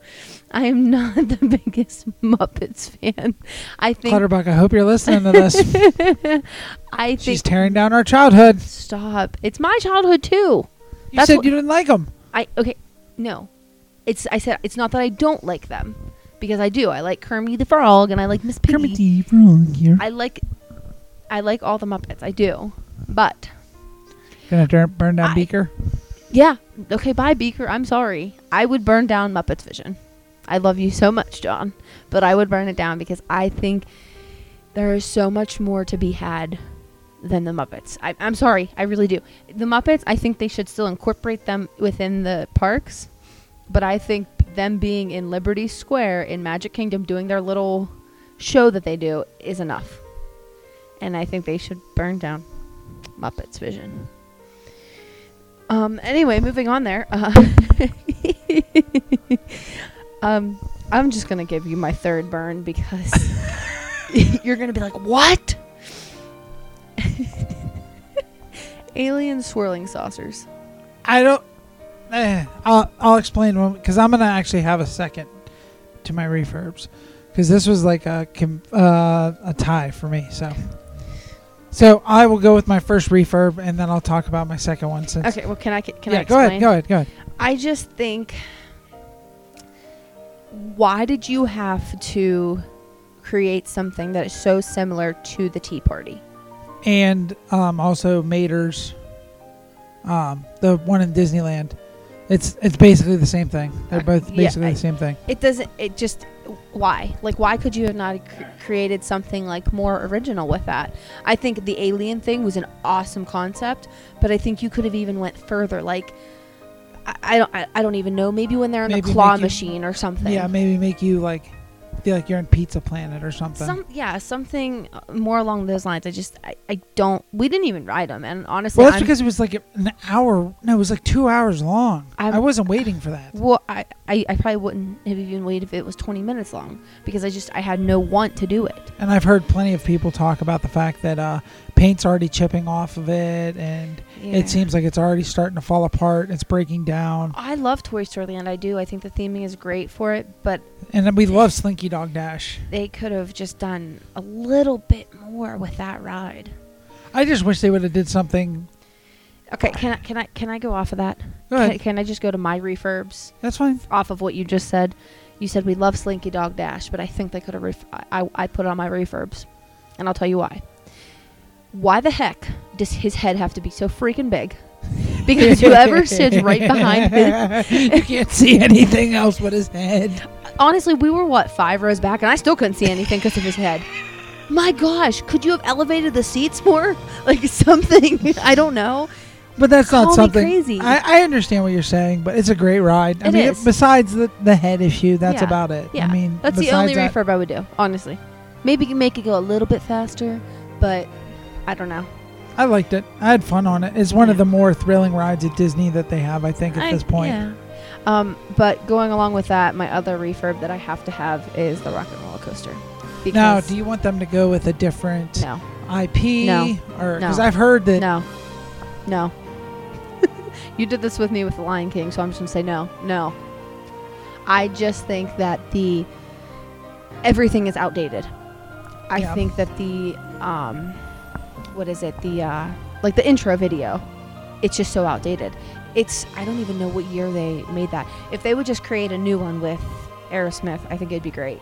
I am not the biggest Muppets fan. I think. Clutterbuck, I hope you're listening to this. I think. She's tearing down our childhood. Stop! It's my childhood too. You That's said you didn't like them. I okay, no, it's I said it's not that I don't like them because I do. I like Kermit the Frog and I like Miss Piggy. Kermit the Frog here. I like I like all the Muppets. I do, but Gonna turn, burn down I- Beaker. yeah, okay. Bye, Beaker. I'm sorry. I would burn down Muppets Vision. I love you so much, John, but I would burn it down because I think there is so much more to be had than the Muppets. I, I'm sorry, I really do. The Muppets, I think they should still incorporate them within the parks, but I think them being in Liberty Square in Magic Kingdom doing their little show that they do is enough. And I think they should burn down Muppets Vision. Um. Anyway, moving on there. Uh, um. I'm just gonna give you my third burn because you're gonna be like, what? Alien swirling saucers. I don't. Eh, I'll I'll explain because I'm gonna actually have a second to my refurbs because this was like a com- uh, a tie for me. So So I will go with my first refurb, and then I'll talk about my second one. Since Okay, well, can I can yeah, I go explain? ahead, go ahead, go ahead. I just think why did you have to create something that is so similar to the Tea Party? And um, also Mater's, um, the one in Disneyland. It's it's basically the same thing. They're Uh, both yeah, basically I- the same thing. It doesn't. It just why? Like, why could you have not cr- created something like more original with that? I think the alien thing was an awesome concept, but I think you could have even went further. Like, I, I don't. I, I don't even know. Maybe when they're in Maybe the claw you- machine or something. Yeah, maybe make you like feel like you're in Pizza Planet or something. Some yeah, something uh, more along those lines. I just I, I don't. We didn't even ride them, and honestly, well, that's I'm, because it was like an hour. No, it was like two hours long. I'm- I wasn't waiting for that. Well, I, I, I probably wouldn't have even waited if it was 20 minutes long because I just I had no want to do it. And I've heard plenty of people talk about the fact that uh, paint's already chipping off of it, and Yeah. it seems like it's already starting to fall apart. It's breaking down, I love Toy Story Land. I do. I think the theming is great for it, but and then we love Slinky Dog Dash. they could have just done a little bit more with that ride. I just wish they would have did something. Okay, can I can I can I go off of that? Go Can, ahead. can I just go to my refurbs That's fine. off of what you just said? You said we love Slinky Dog Dash, but I think they could have. Ref- I, I I put it on my refurbs, and I'll tell you why. Why the heck does his head have to be so freaking big? Because whoever sits right behind him, you can't see anything else but his head. honestly, we were what five rows back, and I still couldn't see anything because of his head. My gosh, could you have elevated the seats more? Like something I don't know. But that's Call not me something. crazy. I, I understand what you're saying, but it's a great ride. I It mean, is. besides the the head issue, that's Yeah. about it. Yeah, I mean, that's the only that, refurb I would do. Honestly, maybe make it go a little bit faster, but I don't know. I liked it. I had fun on it. It's one of the more thrilling rides at Disney that they have. I think at I- this point. Yeah. Um, but going along with that, my other refurb that I have to have is the Rock and Roller Coaster. Now, do you want them to go with a different no, IP? No. Or because No. I've heard that. no, no. you did this with me with the Lion King, so I'm just gonna say no, no. I just think that the everything is outdated. I Yeah. think that the um, what is it? The uh, like the intro video, it's just so outdated. It's I don't even know what year they made that. If they would just create a new one with Aerosmith, I think it'd be great.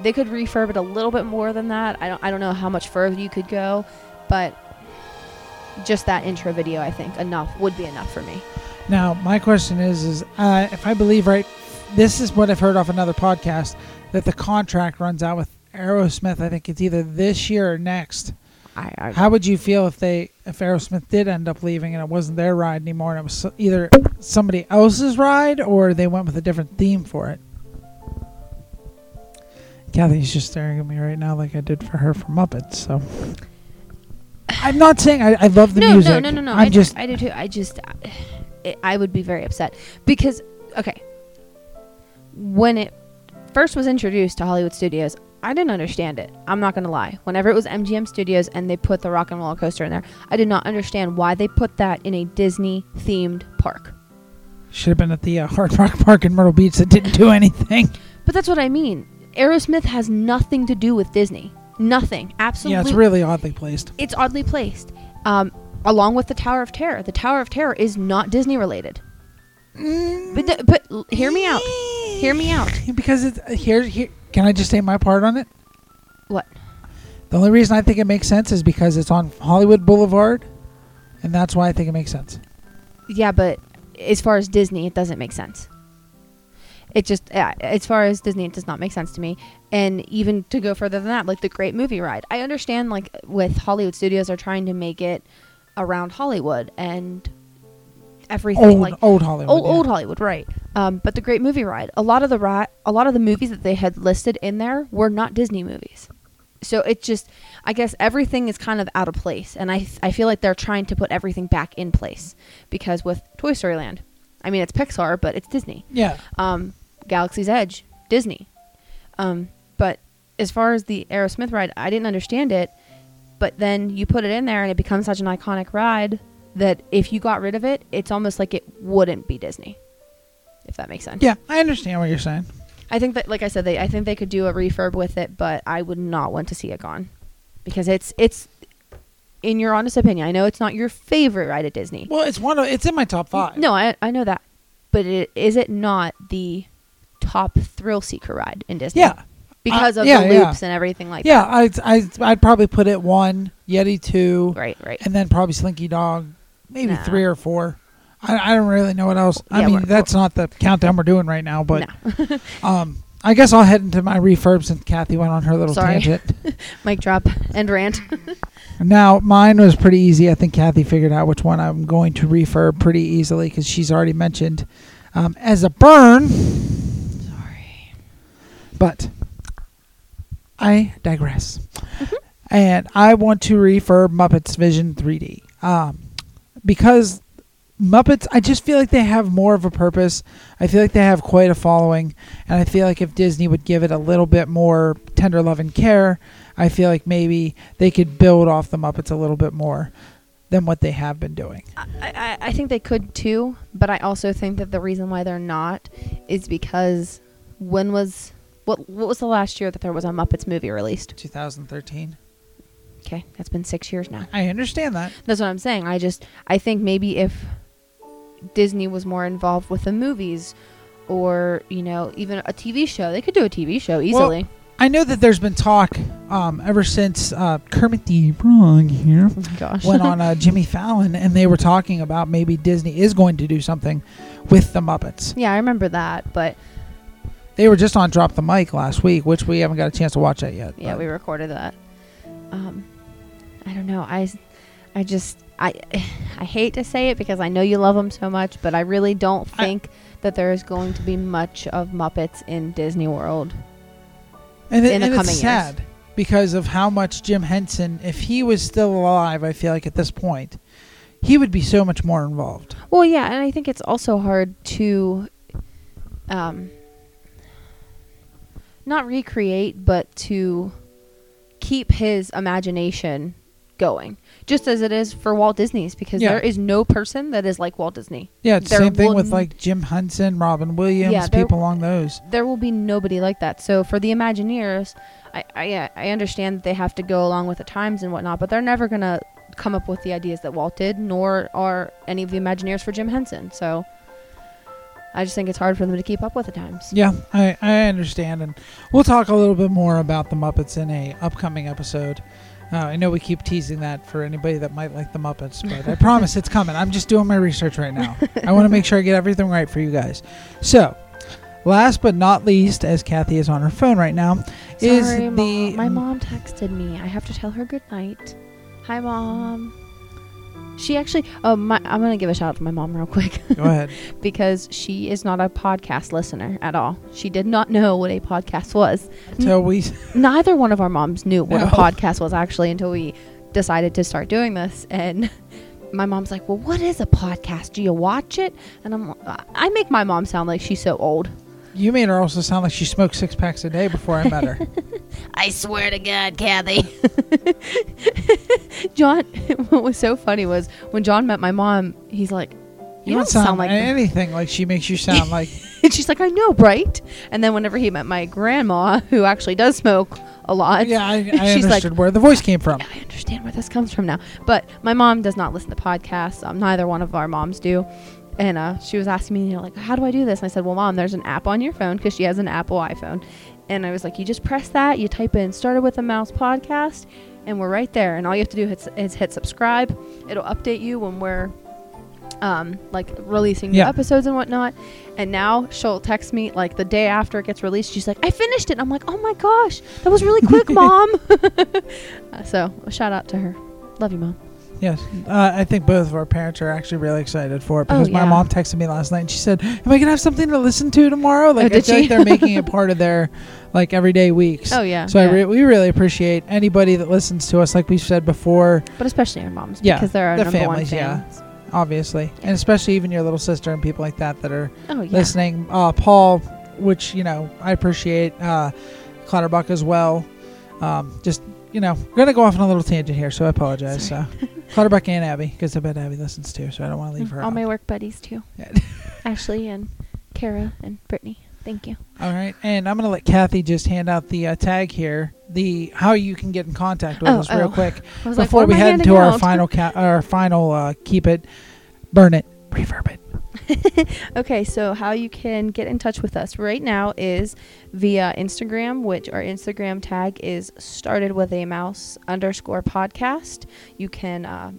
They could refurb it a little bit more than that. I don't I don't know how much further you could go, but just that intro video, I think enough would be enough for me. Now, my question is, is uh, if I believe right, this is what I've heard off another podcast that the contract runs out with Aerosmith. I think it's either this year or next. I, I How would you feel if they if Aerosmith did end up leaving and it wasn't their ride anymore and it was either somebody else's ride or they went with a different theme for it? Kathy's just staring at me right now like I did for her for Muppets. So I'm not saying I, I love the no, music. No, no, no, no. I'm I just do, I do too. I just, I, I would be very upset because, okay, when it first was introduced to Hollywood Studios, I didn't understand it. I'm not gonna lie. Whenever it was MGM Studios and they put the Rock and Roller Coaster in there, I did not understand why they put that in a Disney themed park. should have been at the uh, Hard Rock Park in Myrtle Beach that didn't do anything. But that's what I mean. Aerosmith has nothing to do with Disney. Nothing. Absolutely. Yeah, it's really oddly placed. it's oddly placed. Um, along with the Tower of Terror. The Tower of Terror is not Disney related. But the, but hear me out. Hear me out. Because it's uh, here. Here, can I just say my part on it? What? The only reason I think it makes sense is because it's on Hollywood Boulevard, and that's why I think it makes sense. Yeah, but as far as Disney, it doesn't make sense. It just, uh, as far as Disney, it does not make sense to me. And even to go further than that, like the Great Movie Ride, I understand. Like with Hollywood Studios, they're trying to make it around Hollywood and everything. Old, like old Hollywood. old yeah. old Hollywood, right? Um, but the Great Movie Ride, a lot of the ri- a lot of the movies that they had listed in there were not Disney movies. So it just, I guess everything is kind of out of place, and I I feel like they're trying to put everything back in place because with Toy Story Land, I mean it's Pixar, but it's Disney. Yeah, Um, Galaxy's Edge, Disney. Um, but as far as the Aerosmith ride, I didn't understand it. But then you put it in there, and it becomes such an iconic ride that if you got rid of it, it's almost like it wouldn't be Disney. If that makes sense. yeah, I understand what you're saying. I think that, like I said, they I think they could do a refurb with it, but I would not want to see it gone because it's it's in your honest opinion, I know it's not your favorite ride at Disney. Well, it's one of it's in my top five. No, I I know that, but it, is it not the top thrill seeker ride in Disney? Yeah. because Uh, of yeah, the yeah. loops and everything like Yeah, that. Yeah, I I I'd probably put it one, Yeti two, Right, right. and then probably Slinky Dog, maybe Nah. three or four. I, I don't really know what else. I Yeah, mean, that's not the countdown we're doing right now, but no. um, I guess I'll head into my refurb since Kathy went on her little Sorry. tangent. Mic drop and rant. now, mine was pretty easy. I think Kathy figured out which one I'm going to refurb pretty easily because she's already mentioned um, as a burn. Sorry. But I digress. And I want to refurb Muppets Vision 3D. Um, because Muppets, I just feel like they have more of a purpose. I feel like they have quite a following. And I feel like if Disney would give it a little bit more tender love and care, I feel like maybe they could build off the Muppets a little bit more than what they have been doing. I, I, I think they could too, but I also think that the reason why they're not is because when was what what was the last year that there was a Muppets movie released? 2013. Okay, that's been six years now. I understand that. That's what I'm saying. I just I think maybe if Disney was more involved with the movies or, you know, even a TV show, they could do a TV show easily. I know that there's been talk um, ever since uh, Kermit the Frog here oh went on uh, Jimmy Fallon, and they were talking about maybe Disney is going to do something with the Muppets. yeah, I remember that, but They were just on Drop the Mic last week, which we haven't got a chance to watch that yet. yeah, but- we recorded that. Um I don't know. I I just I I hate to say it because I know you love them so much, but I really don't I- think that there is going to be much of Muppets in Disney World. and, it, in the and coming it's years. sad because of how much Jim Henson, if he was still alive, I feel like at this point, he would be so much more involved. Well, yeah, and I think it's also hard to um not recreate but to keep his imagination going. Just as it is for Walt Disney's because Yeah. there is no person that is like Walt Disney. Yeah, it's the There same thing with wouldn't- like Jim Henson, Robin Williams, Yeah, there- people along those. There will be nobody like that. So for the Imagineers, I I, I understand that they have to go along with the times and whatnot, but they're never gonna come up with the ideas that Walt did, nor are any of the Imagineers for Jim Henson. So I just think it's hard for them to keep up with the times. Yeah, I, I understand, and we'll talk a little bit more about the Muppets in a upcoming episode. Uh, I know we keep teasing that for anybody that might like the Muppets, but I promise it's coming. I'm just doing my research right now. I want to make sure I get everything right for you guys. So, last but not least, as Kathy is on her phone right now, is the Mom. My mom texted me. I have to tell her good night. Hi, mom. She actually. Oh, my. I'm gonna give a shout out to my mom real quick Go ahead. because she is not a podcast listener at all. She did not know what a podcast was. So we, Neither one of our moms knew what No. a podcast was actually until we decided to start doing this. And my mom's like, "Well, what is a podcast? Do you watch it?" And I'm. I make my mom sound like she's so old. You made her also sound like she smoked six packs a day before I met her. I swear to God, Kathy. John, what was so funny was when John met my mom, he's like, You, don't sound, like. anything like she makes you sound like. and she's like, I know, right? And then whenever he met my grandma, who actually does smoke a lot, yeah, I, I She's like- understood where the voice came from. I understand where this comes from now. But my mom does not listen to podcasts. Um, neither one of our moms do. And uh, she was asking me, you know, like, how do I do this? And I said, well, mom, there's an app on your phone because she has an Apple iPhone. And I was like, you just press that, you type in started with a mouse podcast, and we're right there. And all you have to do is, is hit subscribe. It'll update you when we're um, like releasing new Yeah. episodes and whatnot. And now she'll text me like the day after it gets released. She's like, I finished it. I'm like, oh my gosh, that was really quick, mom. Uh, so shout out to her. Love you, mom. Yes, uh, I think both of our parents are actually really excited for it Oh, because my mom texted me last night and she said, "Am I gonna have something to listen to tomorrow?" Like Oh, did feel like they're making it part of their like everyday weeks. Oh yeah. So I yeah. re- we really appreciate anybody that listens to us. Like we've said before, but especially our moms Yeah, because they're our the number families, one yeah. fans. obviously, and especially even your little sister and people like that that are Oh yeah. listening. Uh, Paul, which you know I appreciate. Uh, Clutterbuck as well. Um, just you know, we're gonna go off on a little tangent here, so I apologize. So, Clutterbuck and Abby, because I bet Abby listens too, so I don't want to leave her All out. my work buddies too. Ashley and Kara and Brittany. Thank you. All right, and I'm gonna let Kathy just hand out the uh, tag here. the how you can get in contact with Oh, us real oh. quick was like, before we head into our final ca- our final uh, keep it, burn it, refurb it. Okay, so how you can get in touch with us right now is via Instagram, which our Instagram tag is started with a mouse underscore podcast. You can uh,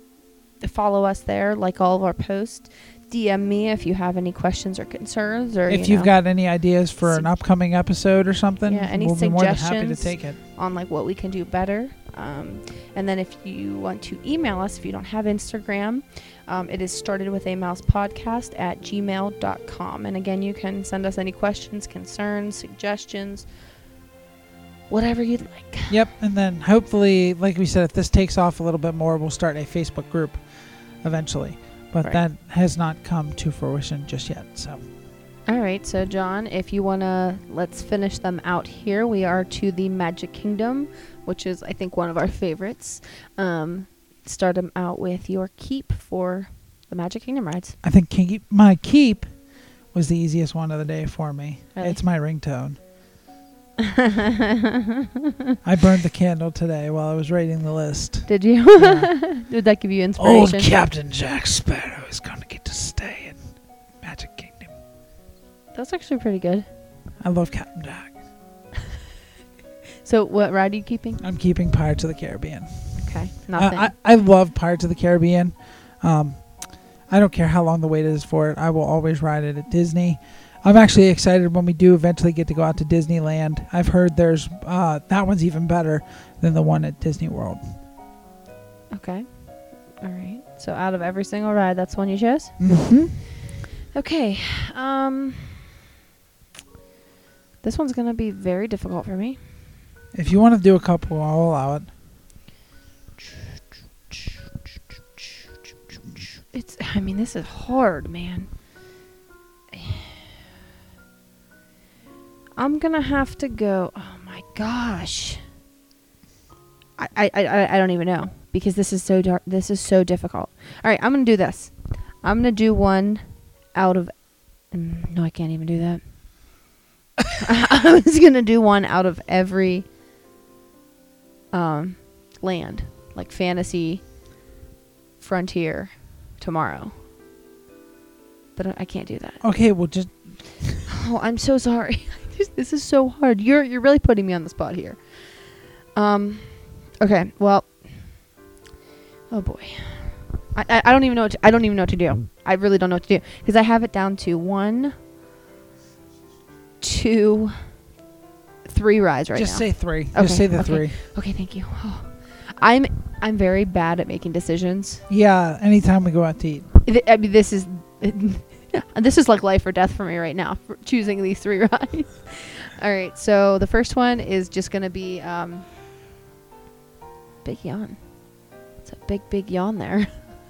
follow us there, like all of our posts. DM me if you have any questions or concerns, or If you you've know, got any ideas for an upcoming episode or something, Yeah, any we'll be more than happy to suggestions? take it. on like what we can do better. Um, and then if you want to email us, if you don't have Instagram, um, it is started with a mouse podcast at gmail.com. And again, you can send us any questions, concerns, suggestions, whatever you'd like. Yep, and then hopefully, like we said, if this takes off a little bit more, we'll start a Facebook group eventually. But Right. that has not come to fruition just yet. So All right, so John, if you want to, let's finish them out here. We are to the Magic Kingdom, which is, I think, one of our favorites. Um, start them out with your keep for the Magic Kingdom rides. I think keep, my keep was the easiest one of the day for me. Really? It's my ringtone. I burned the candle today while I was writing the list. Did you? Yeah. Did that give you inspiration? Old? Captain Jack Sparrow is going to get to stay in Magic Kingdom. That's actually pretty good. I love Captain Jack. So, what ride are you keeping? I'm keeping Pirates of the Caribbean. Okay, nothing. I, I, I love Pirates of the Caribbean. Um, I don't care how long the wait is for it. I will always ride it at Disney. I'm actually excited when we do eventually get to go out to Disneyland. I've heard there's uh, that one's even better than the one at Disney World. okay. All right. So, out of every single ride, that's one you chose. Mm-hmm. Okay. Um. This one's gonna be very difficult for me. If you want to do a couple, I'll allow it. It's. I mean, this is hard, man. I'm gonna have to go. Oh my gosh. I I I, I don't even know because this is so dark. This is so difficult. All right, I'm gonna do this. I'm gonna do one out of. Mm, no, I can't even do that. I was gonna do one out of every um land, like fantasy, frontier, tomorrow. But I- can't do that. Okay, well just Oh, I'm so sorry. This- this is so hard. You're you're really putting me on the spot here. Um, okay. Well. Oh boy. I, I, I don't even know what to, I don't even know what to do. I really don't know what to do because I have it down to one, two, three rides right now. just now. say three. Okay, Just say the okay. three. okay, thank you. Oh. I'm I'm very bad at making decisions. Yeah, anytime we go out to eat. I mean, this is this is like life or death for me right now. Choosing these three rides. All right, so the first one is just gonna be um, big yawn. It's a big, big yawn there.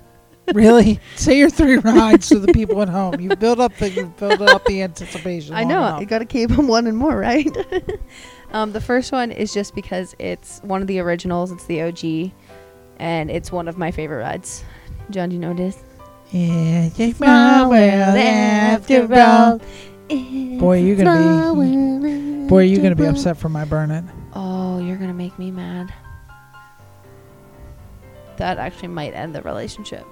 really? Say your three rides to the people at home. You build up the you build up the anticipation. I know you got to keep them one and more, right? Um, the first one is just because it's one of the originals. It's the OG, and it's one of my favorite rides. John, do you know what it is? Yeah, it's my world after all. Boy, you're gonna be boy, you're gonna be upset for my burn it. Oh, you're gonna make me mad. That actually might end the relationship.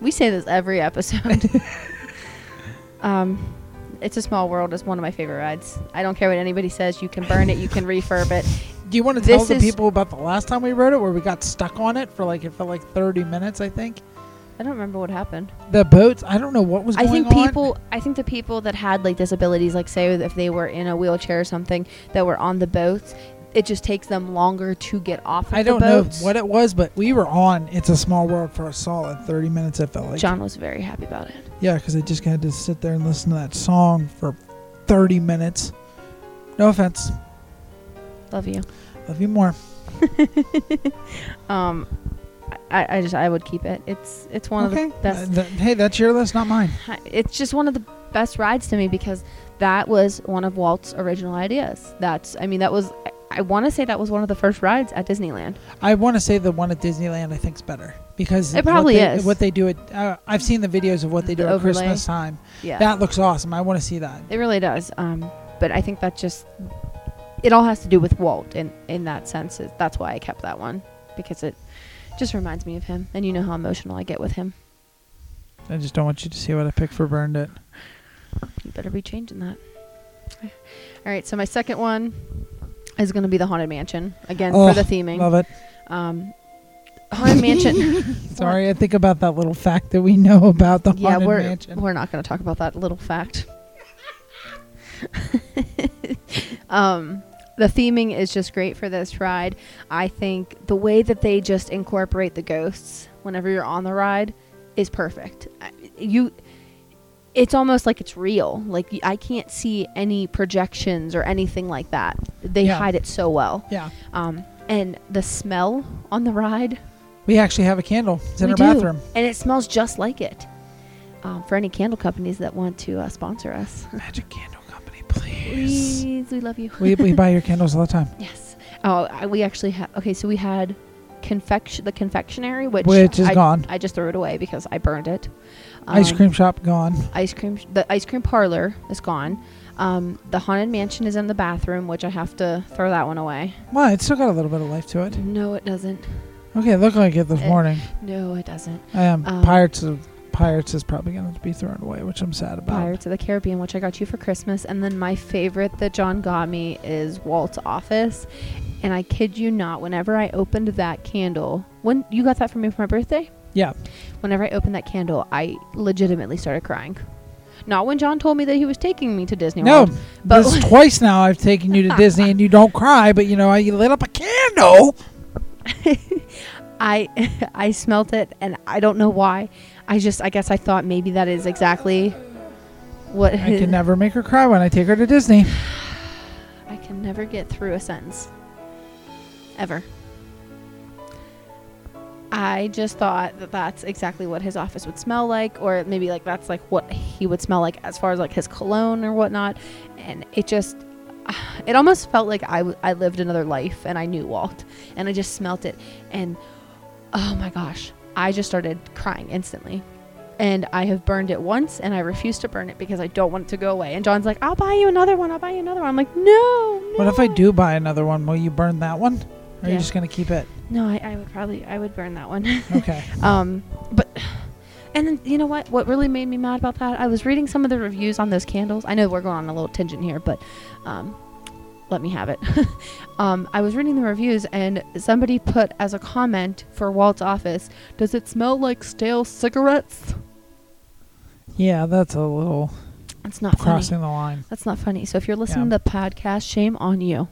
We say this every episode. um, it's a small world is one of my favorite rides. I don't care what anybody says. You can burn it. You can refurb it. Do you want to tell This the is- people about the last time we rode it, where we got stuck on it for like it felt like 30 minutes? I think I don't remember what happened. the boats. I don't know what was I going think on. people. I think the people that had like disabilities, like say if they were in a wheelchair or something, that were on the boats, it just takes them longer to get off. Of I don't know what it was, but we were on. It's a small world for a solid 30 minutes. It felt like. John was very happy about it. Yeah, because I just had to sit there and listen to that song for 30 minutes. No offense. Love you. Love you more. Um, I, I just I would keep it. It's it's one okay. of the best. Uh, th- hey, that's your list, not mine. It's just one of the best rides to me because that was one of Walt's original ideas. That's I mean that was I, want to say that was one of the first rides at Disneyland. I want to say the one at Disneyland I think's better because It probably what they, is. What they do at uh, I've seen the videos of what they The do at overlay. Christmas time. Yeah, That looks awesome. I want to see that. it really does. Um, but I think that just it all has to do with Walt in in that sense. It- That's why I kept that one because it just reminds me of him, and you know how emotional I get with him. I just don't want you to see what I picked for burned it. You better be changing that. All right, so my second one is going to be the Haunted Mansion again Oh, for the theming. Love it. Um, Haunted Mansion. Sorry, I think about that little fact that we know about the yeah, haunted we're mansion. we're not going to talk about that little fact. um, the theming is just great for this ride. I think the way that they just incorporate the ghosts whenever you're on the ride is perfect. I- You, it's almost like it's real. Like I can't see any projections or anything like that. They Yeah. hide it so well. yeah, Um, and the smell on the ride we actually have a candle. It's in our do. bathroom. and it smells just like it. Um, for any candle companies that want to uh, sponsor us, Magic Candle Company, please. please, we love you. we, we buy your candles all the time. yes. Oh, I, we actually have. Okay, so we had confection, the confectionery, which Which is I, gone. I just threw it away because I burned it. Ice Um, cream shop gone. Ice cream. The ice cream parlor is gone. Um, the haunted mansion is in the bathroom, which I have to throw that one away. Why? it's still got a little bit of life to it. No, it doesn't. Okay, it looked like it this Eh. morning. No, it doesn't. Um, Um, Pirates of Pirates is probably going to be thrown away, which I'm sad about. Pirates of the Caribbean, which I got you for Christmas, and then my favorite that John got me is Walt's Office. And I kid you not, whenever I opened that candle, when you got that for me for my birthday, Yeah, whenever I opened that candle, I legitimately started crying. Not when John told me that he was taking me to Disney no, but this is twice now I've taken you to Disney and you don't cry, but you know you lit up a candle. I I smelt it and I don't know why. I just I guess I thought maybe that is exactly what I can never make her cry when I take her to Disney. I can never get through a sentence. Ever. I just thought that that's exactly what his office would smell like, or maybe like that's like what he would smell like as far as like his cologne or whatnot. And it just, it almost felt like I, w- I lived another life and I knew Walt. And I just smelt it. And oh my gosh, I just started crying instantly. And I have burned it once and I refuse to burn it because I don't want it to go away. And John's like, I'll buy you another one. I'll buy you another one. I'm like, no. What if I do buy another one? Will you burn that one? Or are you just going to keep it? No, I, I would probably, I would burn that one. Okay. um, but, and then you know what? What really made me mad about that? I was reading some of the reviews on those candles. I know we're going on a little tangent here, but, um, let me have it. um, I was reading the reviews and somebody put as a comment for Walt's office, "Does it smell like stale cigarettes?" Yeah, that's a little That's not funny. crossing the line. That's not funny. So if you're listening Yeah. to the podcast, shame on you.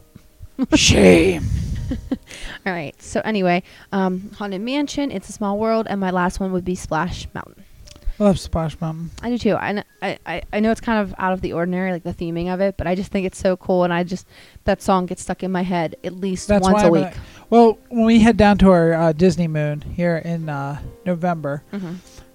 Shame. All right. So anyway, um, Haunted Mansion, It's a Small World, and my last one would be Splash Mountain. I love Splash Mountain. I do too. I, kn- I, I, know it's kind of out of the ordinary, like the theming of it, but I just think it's so cool, and I just that song gets stuck in my head at least That's once why a I'm week. well, when we head down to our uh, Disney Moon here in uh, November, hmm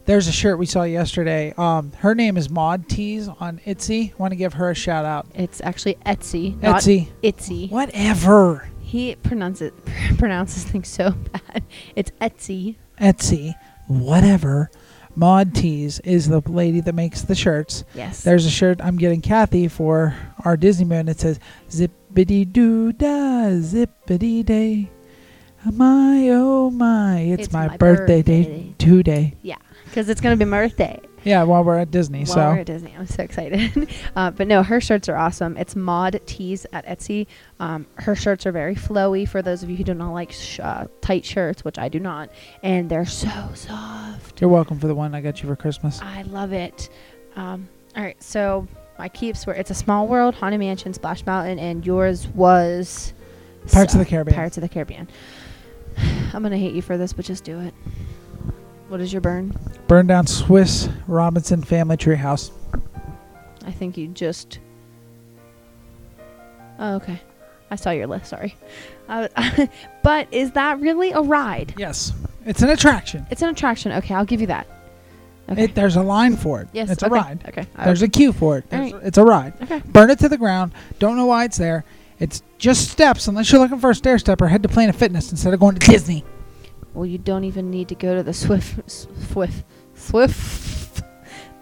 there's a shirt we saw yesterday. Um, her name is Maud Tees on Etsy. Want to give her a shout out. It's actually Etsy, not Etsy. Itsy. Whatever. He pronounces pronounces things so bad. It's Etsy. Etsy. Whatever. Maud Tees is the lady that makes the shirts. Yes. There's a shirt I'm getting Kathy for our Disney Moon. It says zippity doo da zippity day. My oh my, it's, It's my, my birthday, day birthday. today. yeah, because it's gonna be my birthday. Yeah, while we're at Disney. While so we're at Disney, I'm so excited. uh, but no, her shirts are awesome. It's Mod Tees at Etsy. Um, her shirts are very flowy for those of you who do not like sh- uh, tight shirts, which I do not, and they're so soft. you're welcome for the one I got you for Christmas. I love it. Um, all right, so my keeps were It's a Small World, Haunted Mansion, Splash Mountain, and yours was Pirates of uh, the Caribbean. Pirates of the Caribbean. I'm gonna hate you for this, but just do it. What is your burn? Burn down Swiss Robinson Family Tree House. I think you just. Oh, okay. I saw your list. Sorry. Uh, but is that really a ride? Yes, it's an attraction. It's an attraction. Okay, I'll give you that. Okay. It, there's a line for it. yes. it's a ride. Okay. There's a queue for it. Alright. It's a ride. okay. Burn it to the ground. Don't know why it's there. It's just steps unless you're looking for a stair step or head to Planet Fitness instead of going to Disney. Well, you don't even need to go to the Swift, Swift, Swift,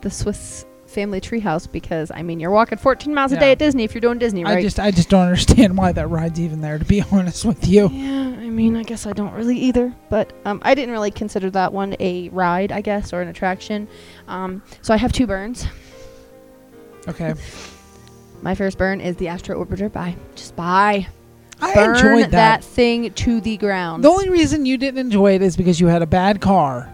the Swiss family treehouse because I mean you're walking 14 miles a day at Disney if you're doing Disney, right? I just I just don't understand why that ride's even there. To be honest with you. yeah, I mean I guess I don't really either, but um, I didn't really consider that one a ride, I guess, or an attraction. Um, so I have two burns. Okay. My first burn is the Astro Orbiter. Bye, just bye. I burn enjoyed that. thing to the ground. The only reason you didn't enjoy it is because you had a bad car.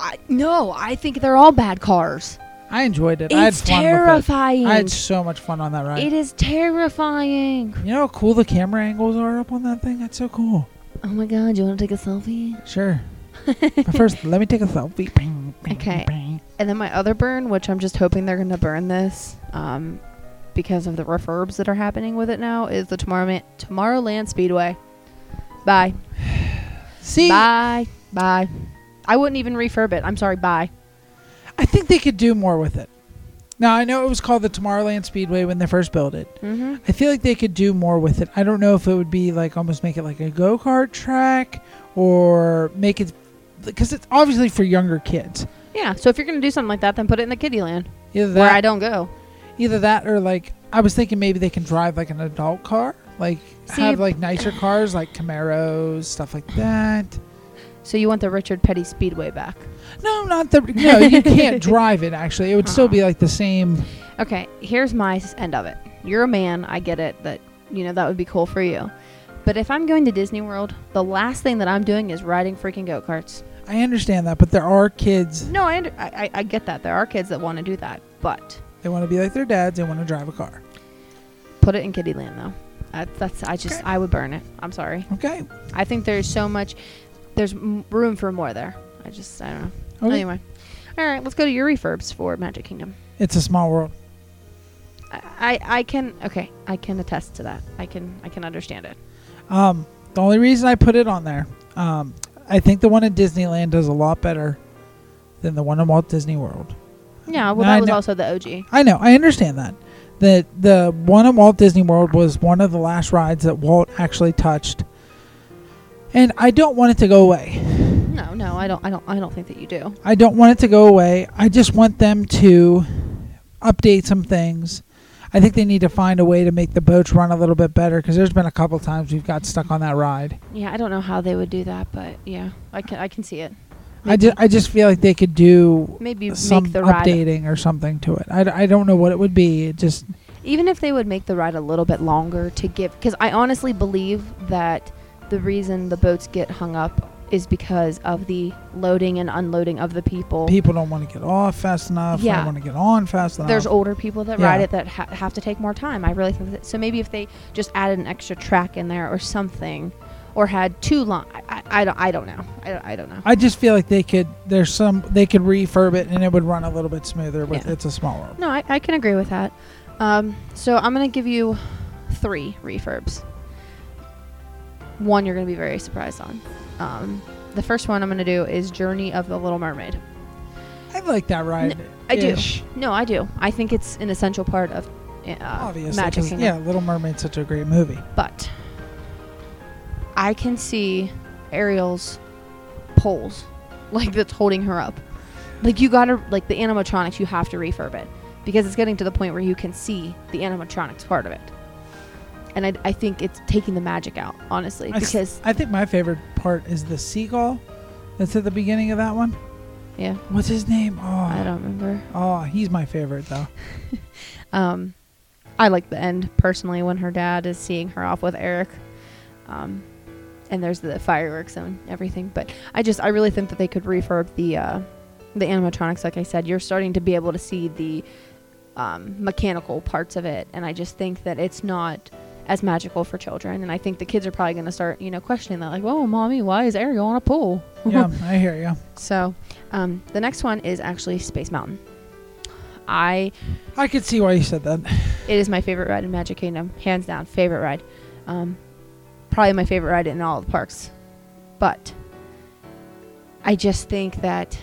I, no, I think they're all bad cars. I enjoyed it. I had It's fun with terrifying. it. I had so much fun on that ride. It is terrifying. you know how cool the camera angles are up on that thing? That's so cool. Oh my god, you want to take a selfie? Sure. but first, let me take a selfie. Bing, bing, Okay. bing. And then my other burn, which I'm just hoping they're going to burn this um, because of the refurbs that are happening with it now, is the Tomorrowland, Tomorrowland Speedway. Bye. See, Bye. Bye. I wouldn't even refurb it. I'm sorry. Bye. I think they could do more with it. Now, I know it was called the Tomorrowland Speedway when they first built it. Mm-hmm. I feel like they could do more with it. I don't know if it would be like almost make it like a go kart track or make it because it's obviously for younger kids. Yeah. So if you're going to do something like that, then put it in the kiddie land Either where I don't go. either that, or like I was thinking maybe they can drive like an adult car, like See- have like nicer cars like Camaros, stuff like that. So you want the Richard Petty Speedway back? No, not the no. You can't drive it. Actually, it would still be uh-huh. like the same. Okay, here's my s- end of it. You're a man. I get it. That you know that would be cool for you. But if I'm going to Disney World, the last thing that I'm doing is riding freaking go karts. I understand that, but there are kids. No, I, under, I I- I get that. There are kids that want to do that, but They want to be like their dads. They want to drive a car. put it in Kiddie Land though. That, that's I just Okay. I would burn it. I'm sorry. Okay. I think there's so much. There's m- room for more there. I just I don't know. Okay. Anyway, all right. Let's go to your refurbs for Magic Kingdom. It's a small world. I, I I can okay. I can attest to that. I can I can understand it. Um, the only reason I put it on there, um, I think the one in Disneyland does a lot better than the one in Walt Disney World. Yeah. Well, I that was know- also the OG. I know, I understand that. That the one at Walt Disney World was one of the last rides that Walt actually touched, and I don't want it to go away. No, no, I don't. I don't. I don't think that you do. I don't want it to go away. I just want them to update some things. I think they need to find a way to make the boats run a little bit better because there's been a couple times we've got stuck on that ride. Yeah, I don't know how they would do that, but yeah, I can. I can see it. I just, I just feel like they could do Maybe some make the ride. updating or something to it. I, d- I don't know what it would be. It just Even if they would make the ride a little bit longer to give, because I honestly believe that the reason the boats get hung up is because of the loading and unloading of the people. people don't want to get off fast enough. They Yeah. don't want to get on fast enough. There's older people that Yeah. ride it that ha- have to take more time. I really think that. So maybe if they just added an extra track in there or something, or had two long, I, I, I don't, I don't know. I don't, I don't know. I just feel like they could. There's some they could refurb it and it would run a little bit smoother. With Yeah. it's a small world. No, I, I can agree with that. Um, so I'm gonna give you three refurbs. One you're gonna be very surprised on. Um, the first one I'm gonna do is Journey of the Little Mermaid. I like that ride. I do. No, I do. I think it's an essential part of uh, Obviously, Magic Kingdom. yeah, Little Mermaid's such a great movie. But I can see Ariel's poles, like that's holding her up. Like you gotta, like the animatronics, you have to refurb it because it's getting to the point where you can see the animatronics part of it. And I, I think it's taking the magic out, honestly, I s- because I think my favorite part is the seagull that's at the beginning of that one. yeah, What's his name? Oh, I don't remember. Oh, he's my favorite though. Um, I like the end personally when her dad is seeing her off with Eric. Um, and there's the fireworks and everything. But I just, I really think that they could refurb the, uh, the animatronics. Like I said, you're starting to be able to see the um, mechanical parts of it, and I just think that it's not as magical for children. And I think the kids are probably going to start, you know, questioning that, like, "Whoa, mommy, why is Ariel on a pool?" Yeah, I hear you. So, um, the next one is actually Space Mountain. I I could see why you said that. it is my favorite ride in Magic Kingdom, hands down, favorite ride. Um, probably my favorite ride in all the parks. But I just think that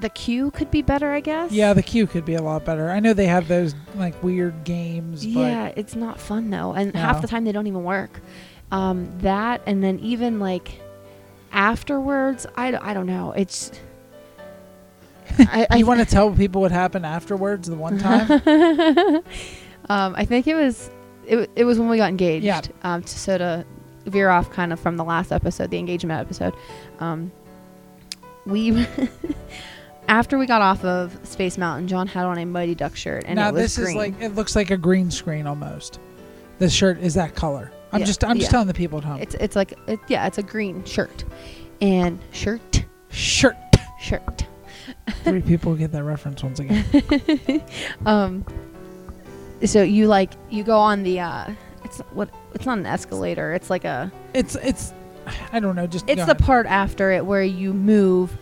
the queue could be better. I guess. Yeah, the queue could be a lot better. I know they have those like weird games, Yeah, it's not fun though, and half the time they don't even work. Um, that and then even like afterwards, I, d- I don't know. It's I, I you want to tell people what happened afterwards the one time? um, I think it was it, it was when we got engaged. Yeah. Um, to, so to veer off kind of from the last episode, the engagement episode, um, we after we got off of Space Mountain, John had on a Mighty Duck shirt, and now it was this green. is like it looks like a green screen almost. This shirt is that color. I'm Yeah, just I'm just telling the people at home. it's it's like it, yeah, it's a green shirt, and shirt shirt. shirt. Three people get that reference once again. um so you like you go on the uh it's what it's not an escalator it's like a It's it's I don't know. Just it's the ahead. part after it where you move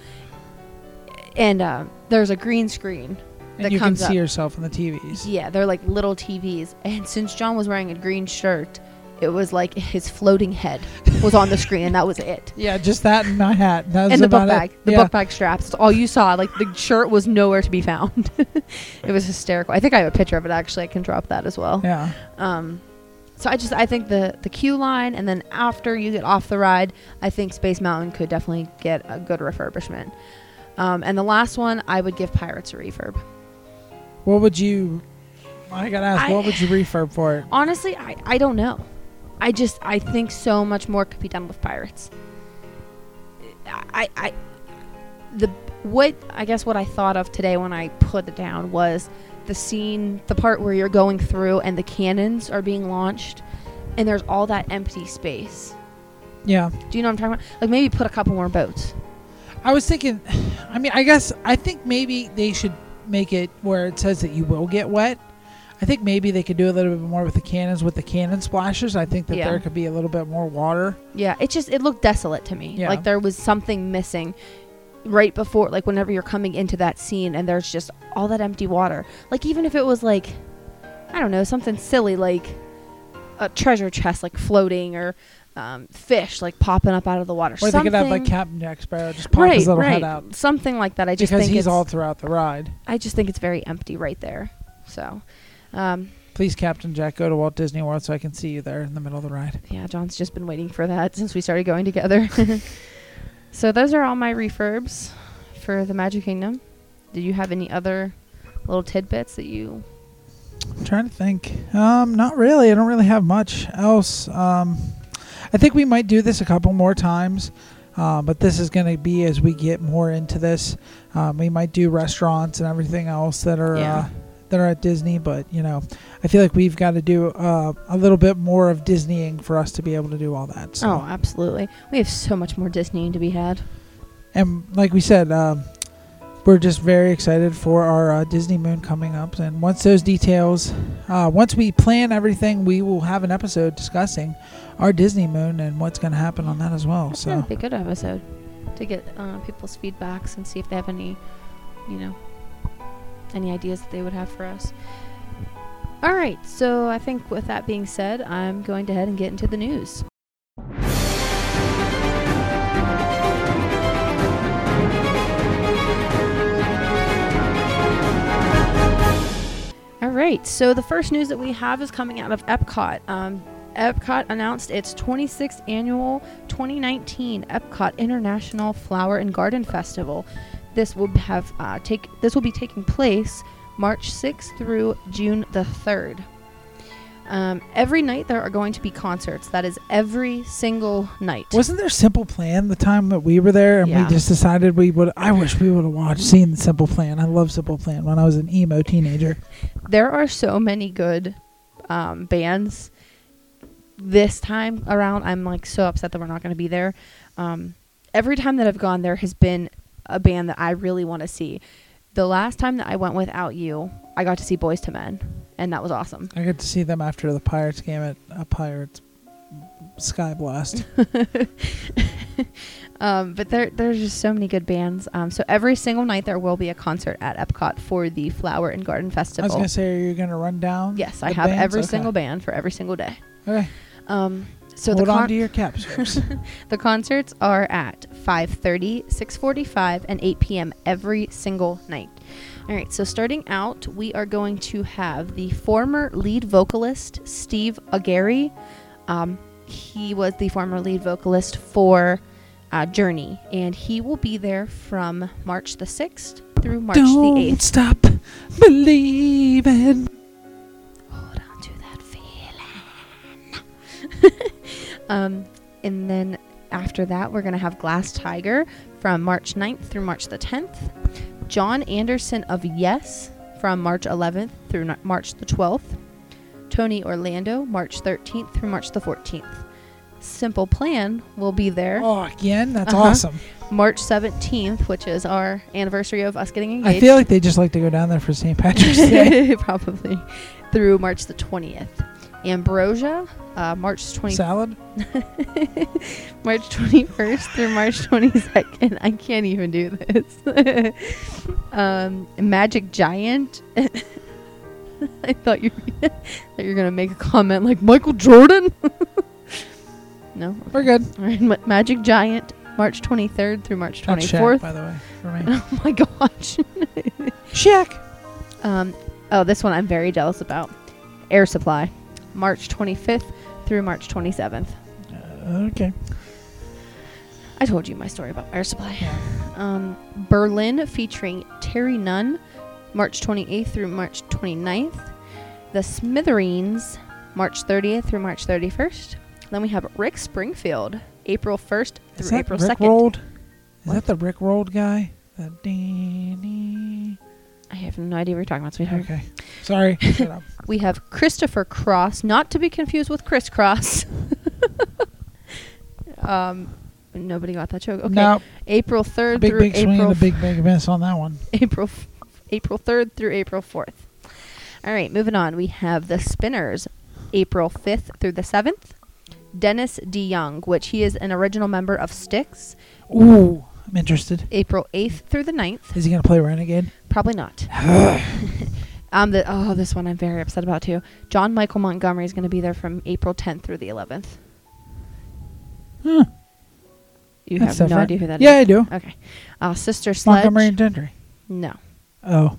and uh there's a green screen and that you can comes see up. yourself on the TVs. yeah they're like little tvs and since john was wearing a green shirt it was like his floating head was on the screen and that was it Yeah, just that and my hat. That was and the book bag it. the yeah. book bag straps that's all you saw like the shirt was nowhere to be found it was hysterical i think i have a picture of it actually i can drop that as well Yeah. Um, so I just I think the the queue line and then after you get off the ride, I think Space Mountain could definitely get a good refurbishment. Um, and the last one, I would give Pirates a refurb. What would you? I gotta ask. I- what would you refurb for it? Honestly, I I don't know. I just I think so much more could be done with Pirates. I I the what I guess what I thought of today when I put it down was the scene, the part where you're going through and the cannons are being launched, and there's all that empty space. Yeah. Do you know what I'm talking about? Like maybe put a couple more boats. I was thinking. I mean, I guess I think maybe they should make it where it says that you will get wet. I think maybe they could do a little bit more with the cannons with the cannon splashes. I think that Yeah. there could be a little bit more water. Yeah, it just it looked desolate to me. Yeah. Like there was something missing right before like whenever you're coming into that scene and there's just all that empty water. Like even if it was like I don't know, something silly like a treasure chest like floating or um, fish like popping up out of the water. Or they could have like Something- Captain Jack Sparrow just pop right, his little right. head out Something like that. I just because think he's all throughout the ride. I just think it's very empty right there. So um, Please, Captain Jack, go to Walt Disney World so I can see you there in the middle of the ride. yeah, John's just been waiting for that since we started going together. so those are all my refurbs for the Magic Kingdom. Did you have any other little tidbits that you? I'm trying to think. Um, not really. I don't really have much else. Um, I think we might do this a couple more times, uh, but this is going to be as we get more into this. Um, we might do restaurants and everything else that are Yeah. uh, that are at Disney, but you know, I feel like we've got to do uh, a little bit more of Disneying for us to be able to do all that. So. Oh, absolutely. We have so much more Disneying to be had. And like we said, um, we're just very excited for our uh, Disney Moon coming up. And once those details, uh, once we plan everything, we will have an episode discussing our Disney Moon and what's going to happen on that as well. That So be a good episode to get uh, people's feedbacks and see if they have any, you know, any ideas that they would have for us. All right. So I think with that being said, I'm going to head and get into the news. All right. So the first news that we have is coming out of Epcot. Um, Epcot announced its 26th annual 2019 Epcot International Flower and Garden Festival. This will have uh, take this will be taking place March 6th through June the 3rd. Um, every night there are going to be concerts. That is every single night. wasn't there Simple Plan the time that we were there, and Yeah. we just decided we would. I wish we would have watched, seen the Simple Plan. I love Simple Plan when I was an emo teenager. there are so many good um, bands this time around i'm like so upset that we're not going to be there um, every time that i've gone there has been a band that i really want to see the last time that i went without you i got to see Boyz II Men and that was awesome I got to see them after the Pirates game at a Pirates Sky Blast. um, but there, there's just so many good bands um, so every single night there will be a concert at epcot for the flower and garden Festival. I was gonna say, are you gonna run down? yes i have bands? every Okay. single band for every single day Okay. Um, so Hold the on to your caps. The concerts are at 5:30, 6:45, and 8 p.m. every single night. All right, so starting out, we are going to have the former lead vocalist Steve Augeri. Um, he was the former lead vocalist for uh, Journey, and he will be there from March the 6th through March Don't the 8th. stop believing. Um, and then after that, we're going to have Glass Tiger from March 9th through March the 10th. Jon Anderson of Yes from March 11th through no- March the 12th. Tony Orlando, March 13th through March the 14th. Simple Plan will be there Oh, again? That's Uh-huh. awesome. March 17th, which is our anniversary of us getting engaged. I feel like they just like to go down there for St. Patrick's Day. Probably. Through March the 20th. Ambrosia, uh, March 20, Salad? March 21st through March 22nd. I can't even do this. um, Magic Giant. I thought you that you were gonna make a comment like Michael Jordan. no. We're good. All right, Ma- Magic Giant, March 23rd through March That's Shaq, 24th. by the way, for me. Oh my gosh. Shaq. Um, oh, this one I'm very jealous about. Air Supply, March 25th through March 27th. Uh, okay. I told you my story about Air Supply. Um, Berlin featuring Terry Nunn, March 28th through March 29th. The Smithereens, March 30th through March 31st. Then we have Rick Springfield, April 1st Is through April Rick 2nd. Rolled? Is What? that the Rick Rolled guy? That dee- dee- I have no idea what you're talking about, sweetheart. Okay. Sorry. Shut up. We have Christopher Cross, not to be confused with Kris Kross. um, nobody got that joke. Okay. No. April 3rd Big, through big swing April and a big, big miss on that one. April f- April 3rd through April 4th. All right, moving on. We have the Spinners, April 5th through the 7th. Dennis DeYoung, which he is an original member of Styx, Ooh, I'm interested. April 8th through the 9th. Is he going to play Renegade? Probably not. um, the oh, this one I'm very upset about too. John Michael Montgomery is going to be there from April 10th through the 11th. Huh. You That's have no idea who that is. Yeah, I do. Okay. Uh, Sister Sledge. Montgomery and Gentry. No. Oh,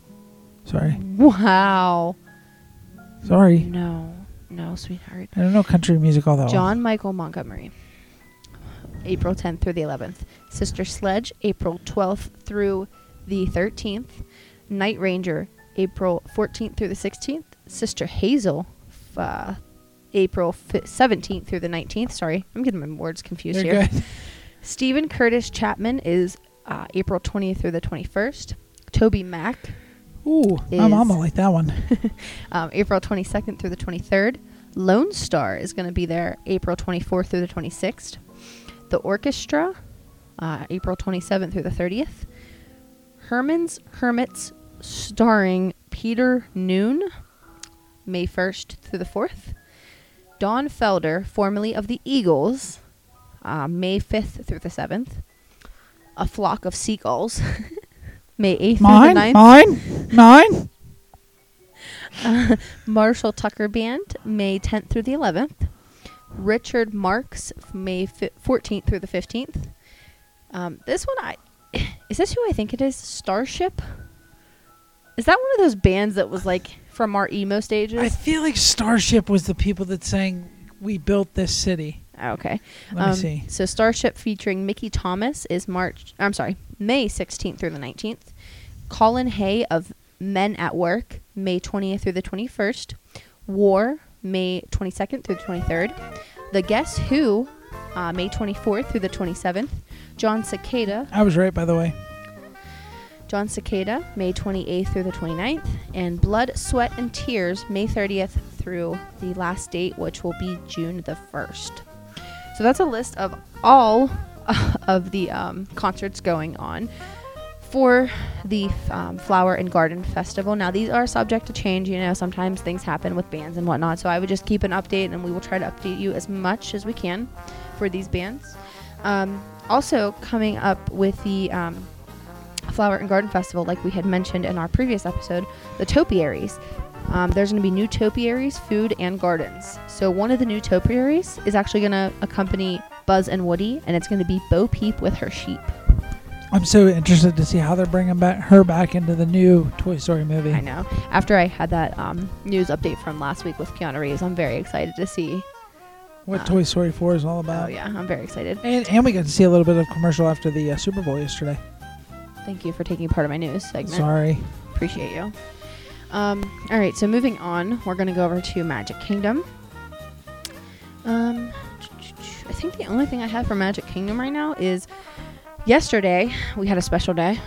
sorry. Wow. Sorry. No. No, sweetheart. I don't know country music all that well. John Michael Montgomery. April 10th through the 11th. Sister Sledge, April 12th through the 13th. Night Ranger, April 14th through the 16th. Sister Hazel, uh, April fi 17th through the 19th. Sorry, I'm getting my words confused You're here. good. Steven Curtis Chapman is uh, April 20th through the 21st. TobyMac, Ooh, my will like that one. um, April 22nd through the 23rd. Lonestar is going to be there April 24th through the 26th. The Orchestra, uh, April 27th through the 30th. Herman's Hermits, starring Peter Noone, May 1st through the 4th. Don Felder, formerly of the Eagles, uh, May 5th through the 7th. A Flock of Seagulls, May 8th Mine, through the 9th. mine, mine. Marshall Tucker Band, May 10th through the 11th. Richard Marx, May fi- 14th through the 15th. Um, this one, I is this who I think it is? Starship. Is that one of those bands that was like from our emo stages? I feel like Starship was the people that sang "We Built This City." Oh, okay. Let me Um, see. So Starship featuring Mickey Thomas is March. I'm sorry, May 16th through the 19th. Colin Hay of Men at Work, May 20th through the 21st. War, May 22nd through the 23rd. The Guess Who, uh, May 24th through the 27th. Jon Secada, I was right, by the way. Jon Secada, May 28th through the 29th. And Blood, Sweat, and Tears, May 30th through the last date, which will be June the 1st. So that's a list of all of the um, concerts going on for the um, Flower and Garden Festival. Now, these are subject to change. You know, sometimes things happen with bands and whatnot. So I would just keep an update, and we will try to update you as much as we can for these bands. Um, also, coming up with the um, Flower and Garden Festival, like we had mentioned in our previous episode, the topiaries. Um, there's going to be new topiaries, food, and gardens. So one of the new topiaries is actually going to accompany Buzz and Woody, and it's going to be Bo Peep with her sheep. I'm so interested to see how they're bringing back her back into the new Toy Story movie. I know. After I had that um, news update from last week with Keanu Reeves, I'm very excited to see. What Uh, Toy Story 4 is all about. Oh yeah, I'm very excited. And, and we got to see a little bit of commercial after the uh, Super Bowl yesterday. Thank you for taking part of my news segment. Sorry. Appreciate you. Um, all right, so moving on, we're going to go over to Magic Kingdom. Um, I think the only thing I have for Magic Kingdom right now is yesterday we had a special day.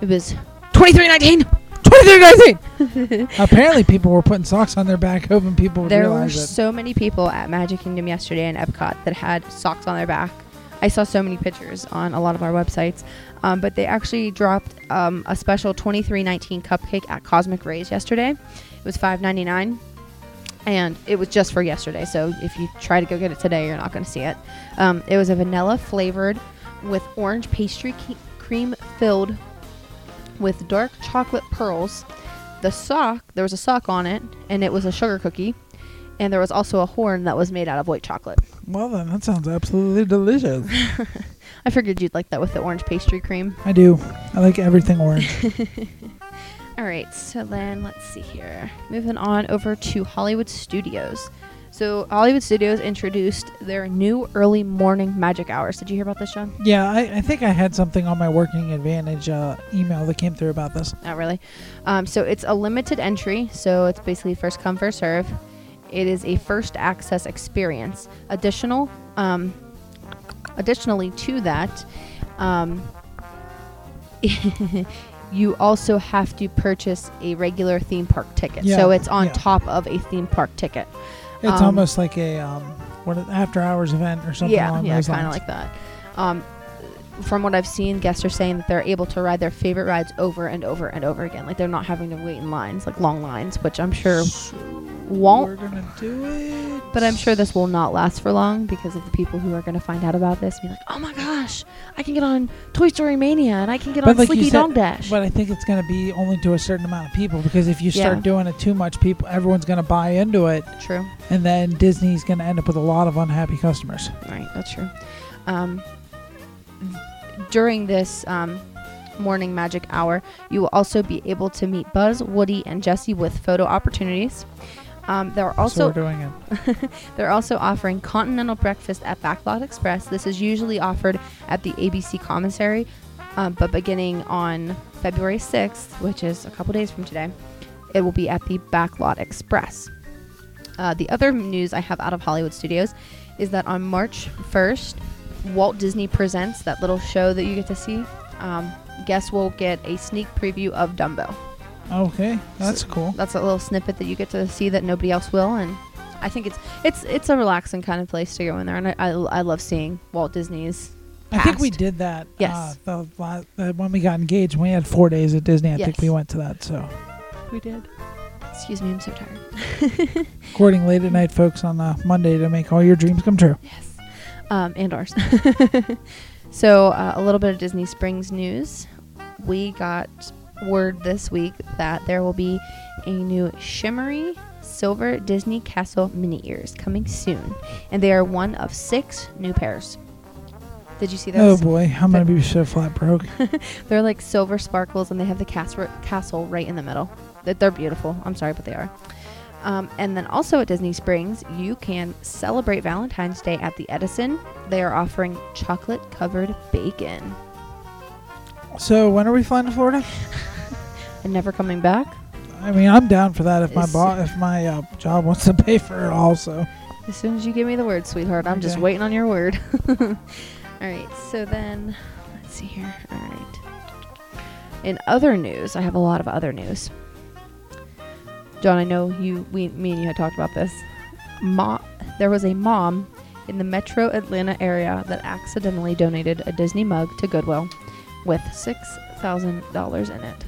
It was 2319. 2319! Apparently, people were putting socks on their back, hoping people would There were it. so many people at Magic Kingdom yesterday in Epcot that had socks on their back. I saw so many pictures on a lot of our websites, um, but they actually dropped um, a special 2319 cupcake at Cosmic Ray's yesterday. It was 5.99, and it was just for yesterday. So if you try to go get it today, you're not going to see it. Um, it was a vanilla flavored with orange pastry cream filled with dark chocolate pearls. The sock, there was a sock on it, and it was a sugar cookie. And there was also a horn that was made out of white chocolate. Well, then, that sounds absolutely delicious. I figured you'd like that with the orange pastry cream. I do. I like everything orange. All right, so then let's see here. Moving on over to Hollywood Studios. So Hollywood Studios introduced their new early morning magic hours. Did you hear about this, John? yeah, I, I think I had something on my working advantage uh, email that came through about this. Not really. Um, so it's a limited entry, so it's basically first come first serve. It is a first access experience. Additional, um, additionally to that, um, you also have to purchase a regular theme park ticket. Yeah, so it's on yeah. top of a theme park ticket. It's Um, almost like a um, what after hours event or something yeah, along yeah, kind of like that. Um, from what I've seen, guests are saying that they're able to ride their favorite rides over and over and over again. Like they're not having to wait in lines, like long lines, which I'm sure won't. We're gonna do it. But I'm sure this will not last for long because of the people who are going to find out about this. and Be like, oh my gosh, I can get on Toy Story Mania and I can get on But like you Slinky Dog Dash. But I think it's going to be only to a certain amount of people because if you start Yeah. doing it too much, people everyone's going to buy into it, True. and then Disney's going to end up with a lot of unhappy customers. Right, that's true. Um, during this um, morning magic hour, you will also be able to meet Buzz, Woody, and Jesse with photo opportunities. Um, so also it. They're also offering continental breakfast at Backlot Express. This is usually offered at the ABC commissary, um, but beginning on February 6th, which is a couple days from today, it will be at the Backlot Express. Uh, the other news I have out of Hollywood Studios is that on March 1st, Walt Disney Presents, that little show that you get to see, um, guests will get a sneak preview of Dumbo. Okay, that's cool. That's a little snippet that you get to see that nobody else will, and I think it's it's it's a relaxing kind of place to go in there, and I I, I love seeing Walt Disney's. I think we did that. Yes. Uh, the, the, when we got engaged, we had four days at Disney. I think we went to that. So, We did. Excuse me, I'm so tired. recording late at night, folks, on uh, Monday to make all your dreams come true. Yes. Um, and ours. so, uh, a little bit of Disney Springs news. We got word this week that there will be a new shimmery silver Disney Castle mini ears coming soon, and they are one of six new pairs. Did you see those? Oh boy, I'm gonna be so flat broke. They're like silver sparkles, and they have the castle castle right in the middle. They're beautiful. I'm sorry, but they are. Um, and then also at Disney Springs, you can celebrate Valentine's Day at the Edison. They are offering chocolate covered bacon. so when are we flying to Florida? And never coming back. I mean, I'm down for that if my bo- if my uh, job wants to pay for it. Also, As soon as you give me the word, sweetheart, I'm just waiting on your word. All right, so then let's see here. All right. In other news, I have a lot of other news. John, I know you, we, me and you had talked about this. Mo- there was a mom in the metro Atlanta area that accidentally donated a Disney mug to Goodwill with $6,000 in it.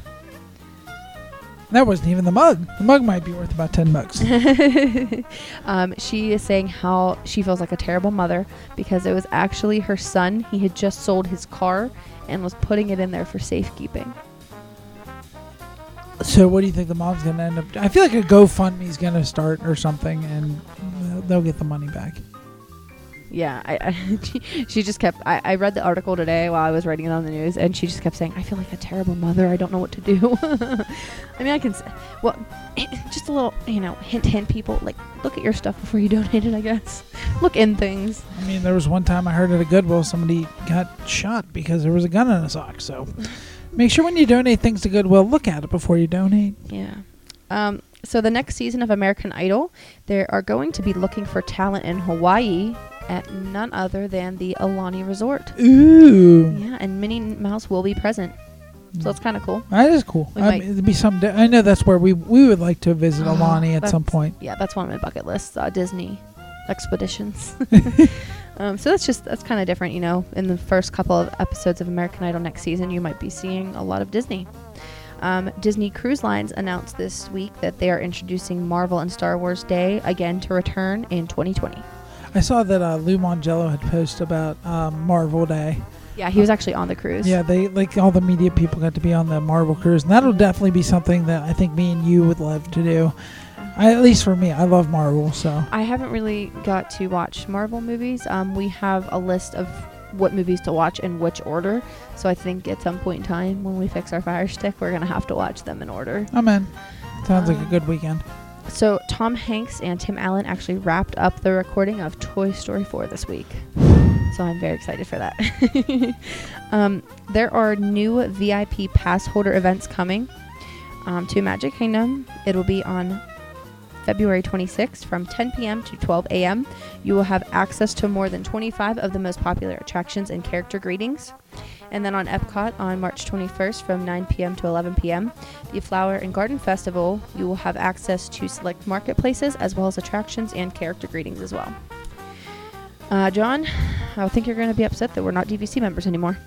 That wasn't even the mug. The mug might be worth about ten bucks. um, she is saying how she feels like a terrible mother because it was actually her son. He had just sold his car and was putting it in there for safekeeping. so, what do you think the mom's gonna end up? I feel like a GoFundMe is gonna start or something, and they'll get the money back. Yeah, I, I she, she just kept. I, I read the article today while I was writing it on the news, and she just kept saying, "I feel like a terrible mother. I don't know what to do." I mean, I can. Well, just a little, you know, hint, hint. People like look at your stuff before you donate it. I guess look in things. I mean, there was one time I heard at a Goodwill somebody got shot because there was a gun in a sock. So make sure when you donate things to Goodwill, look at it before you donate. Yeah. Um. So the next season of American Idol, they are going to be looking for talent in Hawaii at none other than the Aulani Resort. Ooh, Yeah, and Minnie Mouse will be present. So it's kind of cool. that is cool. We I mean, it'd be some. I know that's where we we would like to visit Oh, Aulani at some point. Yeah, that's one of my bucket lists. Uh, Disney expeditions. um, so that's just that's kind of different, you know. In the first couple of episodes of American Idol next season, you might be seeing a lot of Disney. Um, Disney Cruise Lines announced this week that they are introducing Marvel and Star Wars Day again to return in 2020. I saw that uh, Lou Mongello had posted about um, Marvel Day. Yeah, he was actually on the cruise. Yeah, they like all the media people got to be on the Marvel cruise, and that'll definitely be something that I think me and you would love to do. I, at least for me, I love Marvel, so I haven't really got to watch Marvel movies. Um, we have a list of what movies to watch in which order. So I think at some point in time, when we fix our Fire Stick, we're gonna have to watch them in order. I'm in. Sounds like a Um, good weekend. So Tom Hanks and Tim Allen actually wrapped up the recording of Toy Story 4 this week. So I'm very excited for that. um, there are new VIP pass holder events coming um, to Magic Kingdom. It'll be on February 26th from 10 p.m. to 12 a.m. You will have access to more than 25 of the most popular attractions and character greetings. And then on Epcot on March 21st from 9 p.m. to 11 p.m., the Flower and Garden Festival, you will have access to select marketplaces as well as attractions and character greetings as well. Uh, John, I think you're going to be upset that we're not DVC members anymore.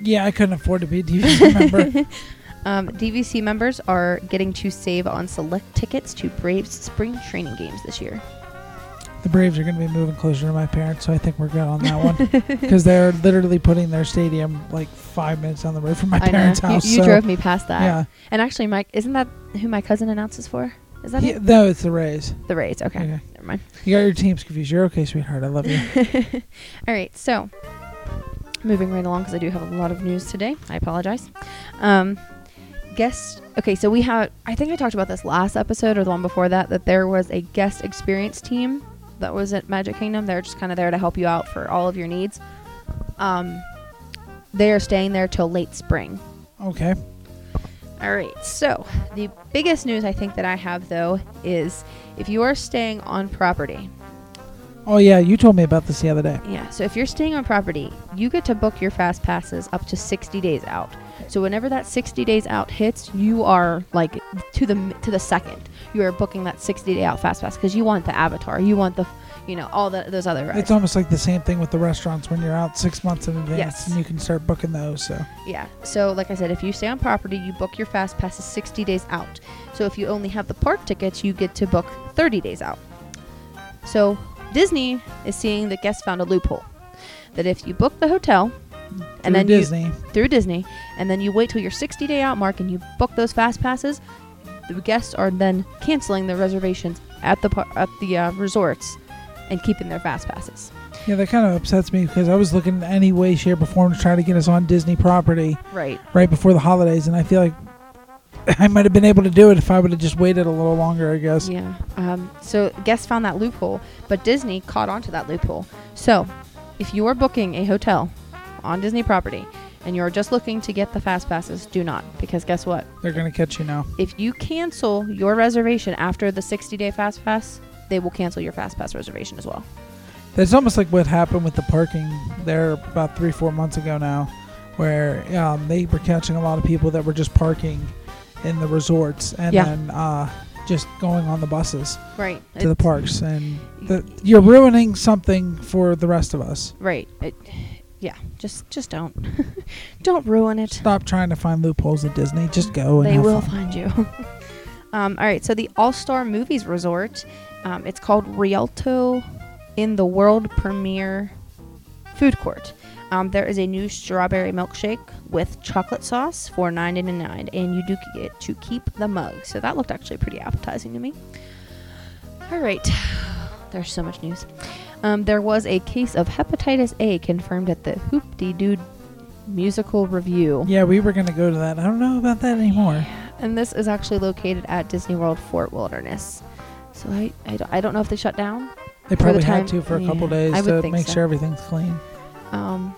Yeah, I couldn't afford to be a DVC member. Um, DVC members are getting to save on select tickets to Braves spring training games this year. The Braves are going to be moving closer to my parents, so I think we're good on that one because they're literally putting their stadium like five minutes down the road from my I parents' know. house. You, you so, drove me past that. Yeah, And actually, Mike, isn't that who my cousin announces for? Is that yeah, it? no, it's the Rays. The Rays. Okay. Okay. Never mind. You got your teams confused. You're okay, sweetheart. I love you. All right, so moving right along because I do have a lot of news today. I apologize. Um, guest. Okay, so we have. I think I talked about this last episode or the one before that. That there was a guest experience team that was at Magic Kingdom. They're just kind of there to help you out for all of your needs. Um, they are staying there till late spring. Okay. All right. So the biggest news I think that I have though is if you are staying on property. Oh yeah, you told me about this the other day. Yeah. So if you're staying on property, you get to book your fast passes up to 60 days out. So whenever that 60 days out hits, you are like to the to the second. You are booking that 60 day out fast pass because you want the avatar, you want the, you know, all the those other rides. It's almost like the same thing with the restaurants when you're out six months in advance Yes. and you can start booking those. So Yeah. So, like I said, if you stay on property, you book your fast passes 60 days out. So, if you only have the park tickets, you get to book 30 days out. So, Disney is seeing that guests found a loophole that if you book the hotel and through then Disney, you through Disney and then you wait till your 60 day out mark and you book those fast passes, the guests are then canceling their reservations at the par- at the uh, resorts and keeping their fast passes. yeah, that kind of upsets me because I was looking any way, shape, or form to try to get us on Disney property Right. right before the holidays, and I feel like I might have been able to do it if I would have just waited a little longer. I guess. Yeah. Um, so guests found that loophole, but Disney caught on to that loophole. So if you are booking a hotel on Disney property and you're just looking to get the fast passes, do not. Because guess what? They're gonna catch you now. If you cancel your reservation after the 60 day fast pass, they will cancel your fast pass reservation as well. It's almost like what happened with the parking there about three, four months ago now, where um, they were catching a lot of people that were just parking in the resorts and Yeah. then uh, just going on the buses Right. to the parks, and the, you're ruining something for the rest of us. Right. It, yeah. Just just don't don't ruin it. Stop trying to find loopholes at Disney. Just go and they will fun. find you. um, all right, so the All Star Movies Resort, um, it's called Rialto in the world premiere food court. Um, there is a new strawberry milkshake with chocolate sauce for nine ninety nine, and you do get to keep the mug. So that looked actually pretty appetizing to me. All right, there's so much news. Um, there was a case of hepatitis A confirmed at the Hoop Dee Doo musical revue. Yeah, we were gonna go to that. I don't know about that anymore. And this is actually located at Disney World Fort Wilderness. So I, I, don't, I don't know if they shut down. They For the probably had to for a couple days to make so. sure everything's clean. Um,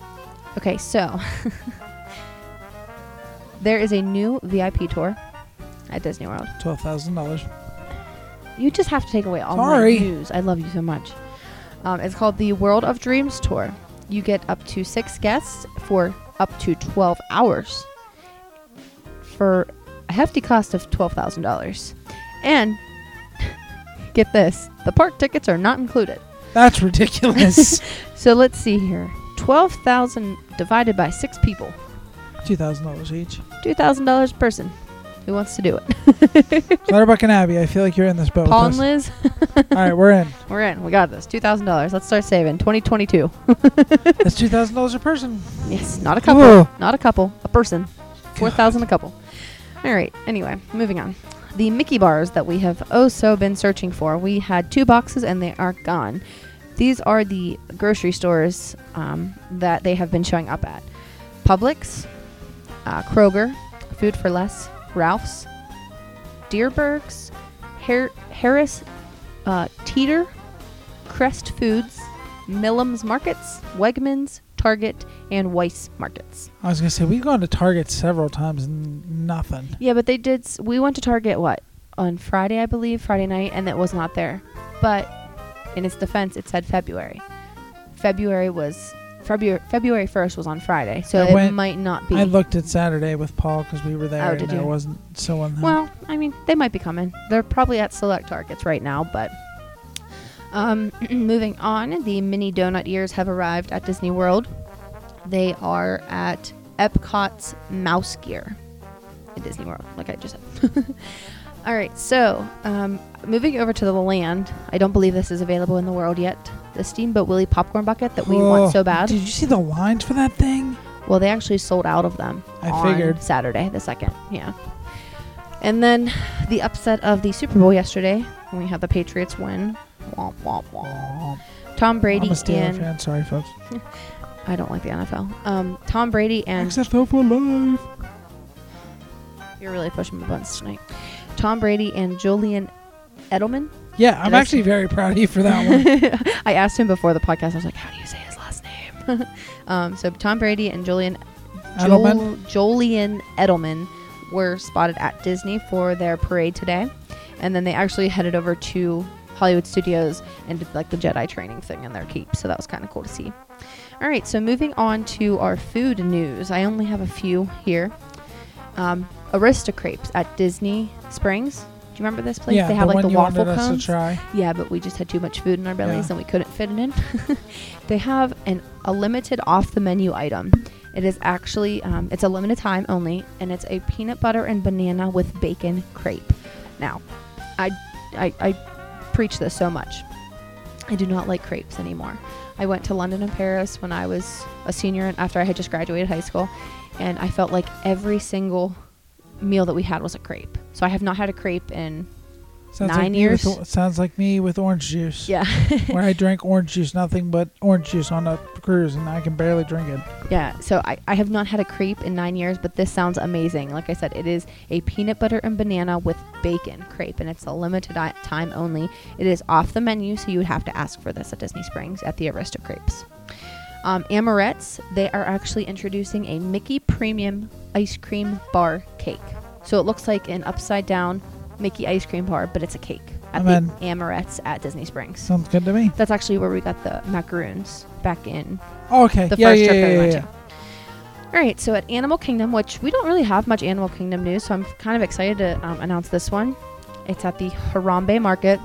okay, so there is a new VIP tour at Disney World. Twelve thousand dollars. You just have to take away all Sorry. my news. I love you so much. Um, it's called the World of Dreams tour. You get up to six guests for up to 12 hours for a hefty cost of $12,000. And get this the park tickets are not included. That's ridiculous. So let's see here 12,000 divided by six people, Two thousand dollars each. $2,000 a person. Who wants to do it? Clutterbuck and Abby, I feel like you're in this boat Paul and with us. Liz, All right, we're in. we're in. We got this. $2,000. Let's start saving. 2022. That's two thousand dollars a person. Yes, not a couple. Whoa. Not a couple. A person. Four thousand a couple. All right. Anyway, moving on. The Mickey bars that we have oh so been searching for. We had two boxes and they are gone. These are the grocery stores um, that they have been showing up at: Publix, uh, Kroger, Food for Less, Ralph's, Dierbergs, Har- Harris, uh, Teeter, Crest Foods, Milam's Markets, Wegmans, Target, and Weis Markets. I was gonna say we've gone to Target several times and nothing. Yeah, but they did. s- We went to Target what on Friday, I believe, Friday night, and it was not there. But in its defense, it said February. February was February. February first was on Friday, so I it went- might not be. I looked at Saturday with Paul because we were there Oh, and did there you? wasn't someone. Well, I mean, they might be coming. They're probably at select targets right now, but. Um, moving on, the mini donut ears have arrived at Disney World. They are at Epcot's Mouse Gear at Disney World, like I just said. All right, so um, moving over to the land, I don't believe this is available in the world yet. The Steamboat Willie popcorn bucket that we Oh, want so bad. Did you see the lines for that thing? Well, they actually sold out of them. I on figured. Saturday the second. Yeah. And then the upset of the Super Bowl yesterday when we had the Patriots win. Womp womp womp. Oh, Tom Brady I'm a Steeler and fan. Sorry, folks. I don't like the NFL. Um, Tom Brady and XFL for life. you're really pushing my buttons tonight. Tom Brady and Julian Edelman. Yeah, I'm actually very proud of you for that one. I asked him before the podcast. I was like, "How do you say his last name?" um, so Tom Brady and Julian Edelman? Joel- Jolien Edelman were spotted at Disney for their parade today, and then they actually headed over to Hollywood Studios and did like the Jedi training thing in their keep. So that was kind of cool to see. All right, so moving on to our food news. I only have a few here. Um, AristoCrepes at Disney Springs. Do you remember this place? yeah, they have the like the waffle cones. to try. Yeah, but we just had too much food in our bellies Yeah. and we couldn't fit it in. they have an a limited off the menu item. It is actually um, it's a limited time only, and it's a peanut butter and banana with bacon crepe. Now, I I, I preach this so much. I do not like crepes anymore. I went to London and Paris when I was a senior after I had just graduated high school, and I felt like every single meal that we had was a crepe. So I have not had a crepe in Sounds Nine like with years? o- sounds like me with orange juice. yeah. Where I drank orange juice, nothing but orange juice on a cruise, and I can barely drink it. Yeah, so I, I have not had a crepe in nine years, but this sounds amazing. Like I said, it is a peanut butter and banana with bacon crepe, and it's a limited time only. It is off the menu, so you would have to ask for this at Disney Springs at the Aristo Crepes. Um, Amorettes, they are actually introducing a Mickey Premium ice cream bar cake. So it looks like an upside down Mickey ice cream bar, but it's a cake at I'm the. Amorettes at Disney Springs. Sounds good to me. That's actually where we got the macaroons back in Oh, okay. the yeah, first yeah, trip yeah, that we went to. All right, so at Animal Kingdom, which we don't really have much Animal Kingdom news, so I'm kind of excited to um, announce this one. It's at the Harambe Market.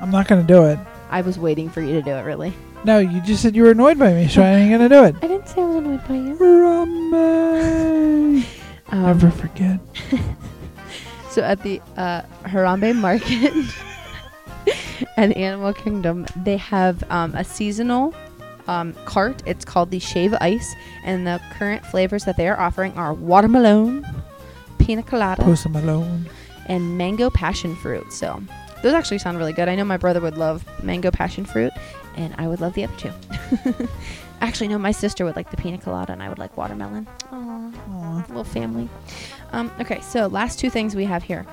I'm not gonna do it. I was waiting for you to do it, really. No, you just said you were annoyed by me, so I ain't gonna do it. I didn't say I was annoyed by you. Harambe. Um, Never forget. So at the uh, Harambe Market and Animal Kingdom, they have um, a seasonal um, cart. It's called the Shave Ice, and the current flavors that they are offering are watermelon, pina colada, Post Malone. and mango passion fruit. So those actually sound really good. I know my brother would love mango passion fruit, and I would love the other two. actually, no, my sister would like the pina colada, and I would like watermelon. Aww, Aw. little family. Um, okay, so last two things we have here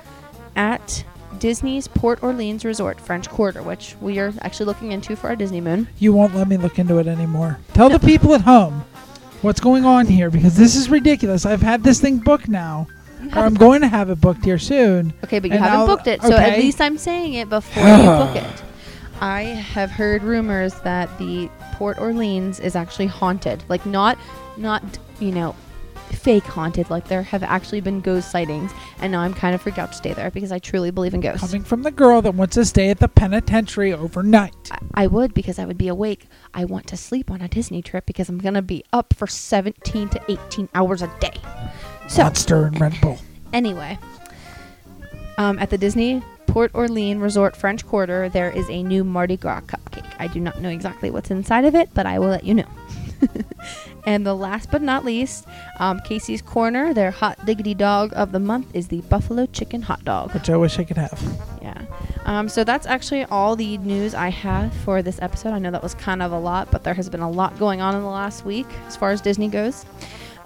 at Disney's Port Orleans Resort French Quarter, which we are actually looking into for our Disney Moon. You won't let me look into it anymore. Tell the people at home what's going on here because this is ridiculous. I've had this thing booked now, or I'm going to have it booked here soon. Okay, but you haven't I'll- booked it, so at least I'm saying it before you book it. I have heard rumors that the Port Orleans is actually haunted, like not, not you know, fake haunted. Like there have actually been ghost sightings, and now I'm kind of freaked out to stay there because I truly believe in ghosts. Coming from the girl that wants to stay at the penitentiary overnight. I, I would because I would be awake. I want to sleep on a Disney trip because I'm gonna be up for 17 to 18 hours a day. So Monster and Red Bull. Anyway, um, at the Disney Port Orleans Resort French Quarter, there is a new Mardi Gras. I do not know exactly what's inside of it, but I will let you know. and the last but not least, um, Casey's Corner, their hot diggity dog of the month is the Buffalo Chicken Hot Dog. Which I wish I could have. Yeah. Um, so that's actually all the news I have for this episode. I know that was kind of a lot, but there has been a lot going on in the last week as far as Disney goes.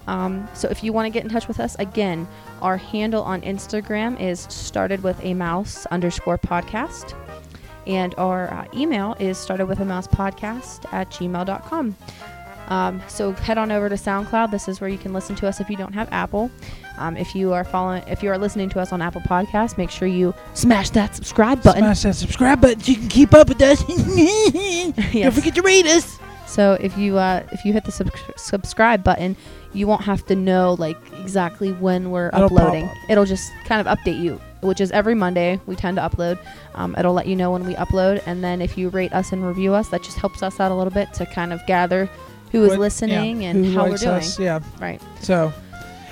Um, so if you want to get in touch with us, again, our handle on Instagram is started with a mouse underscore podcast. And our uh, email is started with a mouse podcast at gmail.com. Um, so head on over to SoundCloud. This is where you can listen to us if you don't have Apple. Um, if you are following, if you are listening to us on Apple Podcasts, make sure you smash that subscribe button. Smash that subscribe button so you can keep up with us. Don't forget to rate us. So if you uh, if you hit the sub- subscribe button, you won't have to know like exactly when we're It'll uploading. up. It'll just kind of update you, which is every Monday. We tend to upload. Um, it'll let you know when we upload, and then if you rate us and review us, that just helps us out a little bit to kind of gather who is What- listening yeah, and who how we're doing. us, Yeah. Right. So,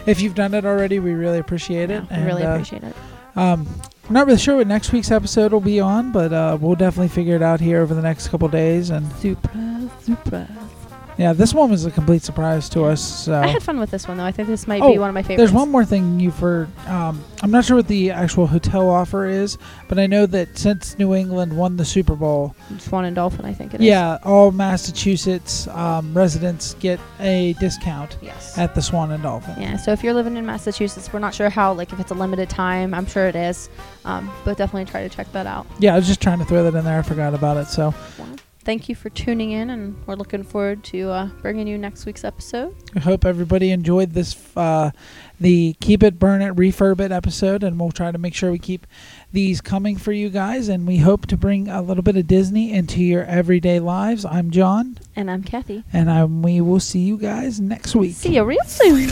if you've done it already, we really appreciate it. Yeah, we really uh, appreciate it. Um, I'm not really sure what next week's episode will be on, but uh, we'll definitely figure it out here over the next couple days. And Surprise, surprise. Yeah, this one was a complete surprise to us. So I had fun with this one though. I think this might Oh, be one of my favorites. there's one more thing you for. Um, I'm not sure what the actual hotel offer is, but I know that since New England won the Super Bowl, Swan and Dolphin. I think it is. yeah, all Massachusetts um, residents get a discount Yes. at the Swan and Dolphin. Yeah, so if you're living in Massachusetts, we're not sure how, like, if it's a limited time. I'm sure it is, um, but definitely try to check that out. Yeah, I was just trying to throw that in there. I forgot about it. So Well, thank you for tuning in, and we're looking forward to uh, bringing you next week's episode. I hope everybody enjoyed this, uh, the Keep It, Burn It, Refurb It episode, and we'll try to make sure we keep these coming for you guys. And we hope to bring a little bit of Disney into your everyday lives. I'm John, And I'm Kathy. and I, we will see you guys next week. See you real soon.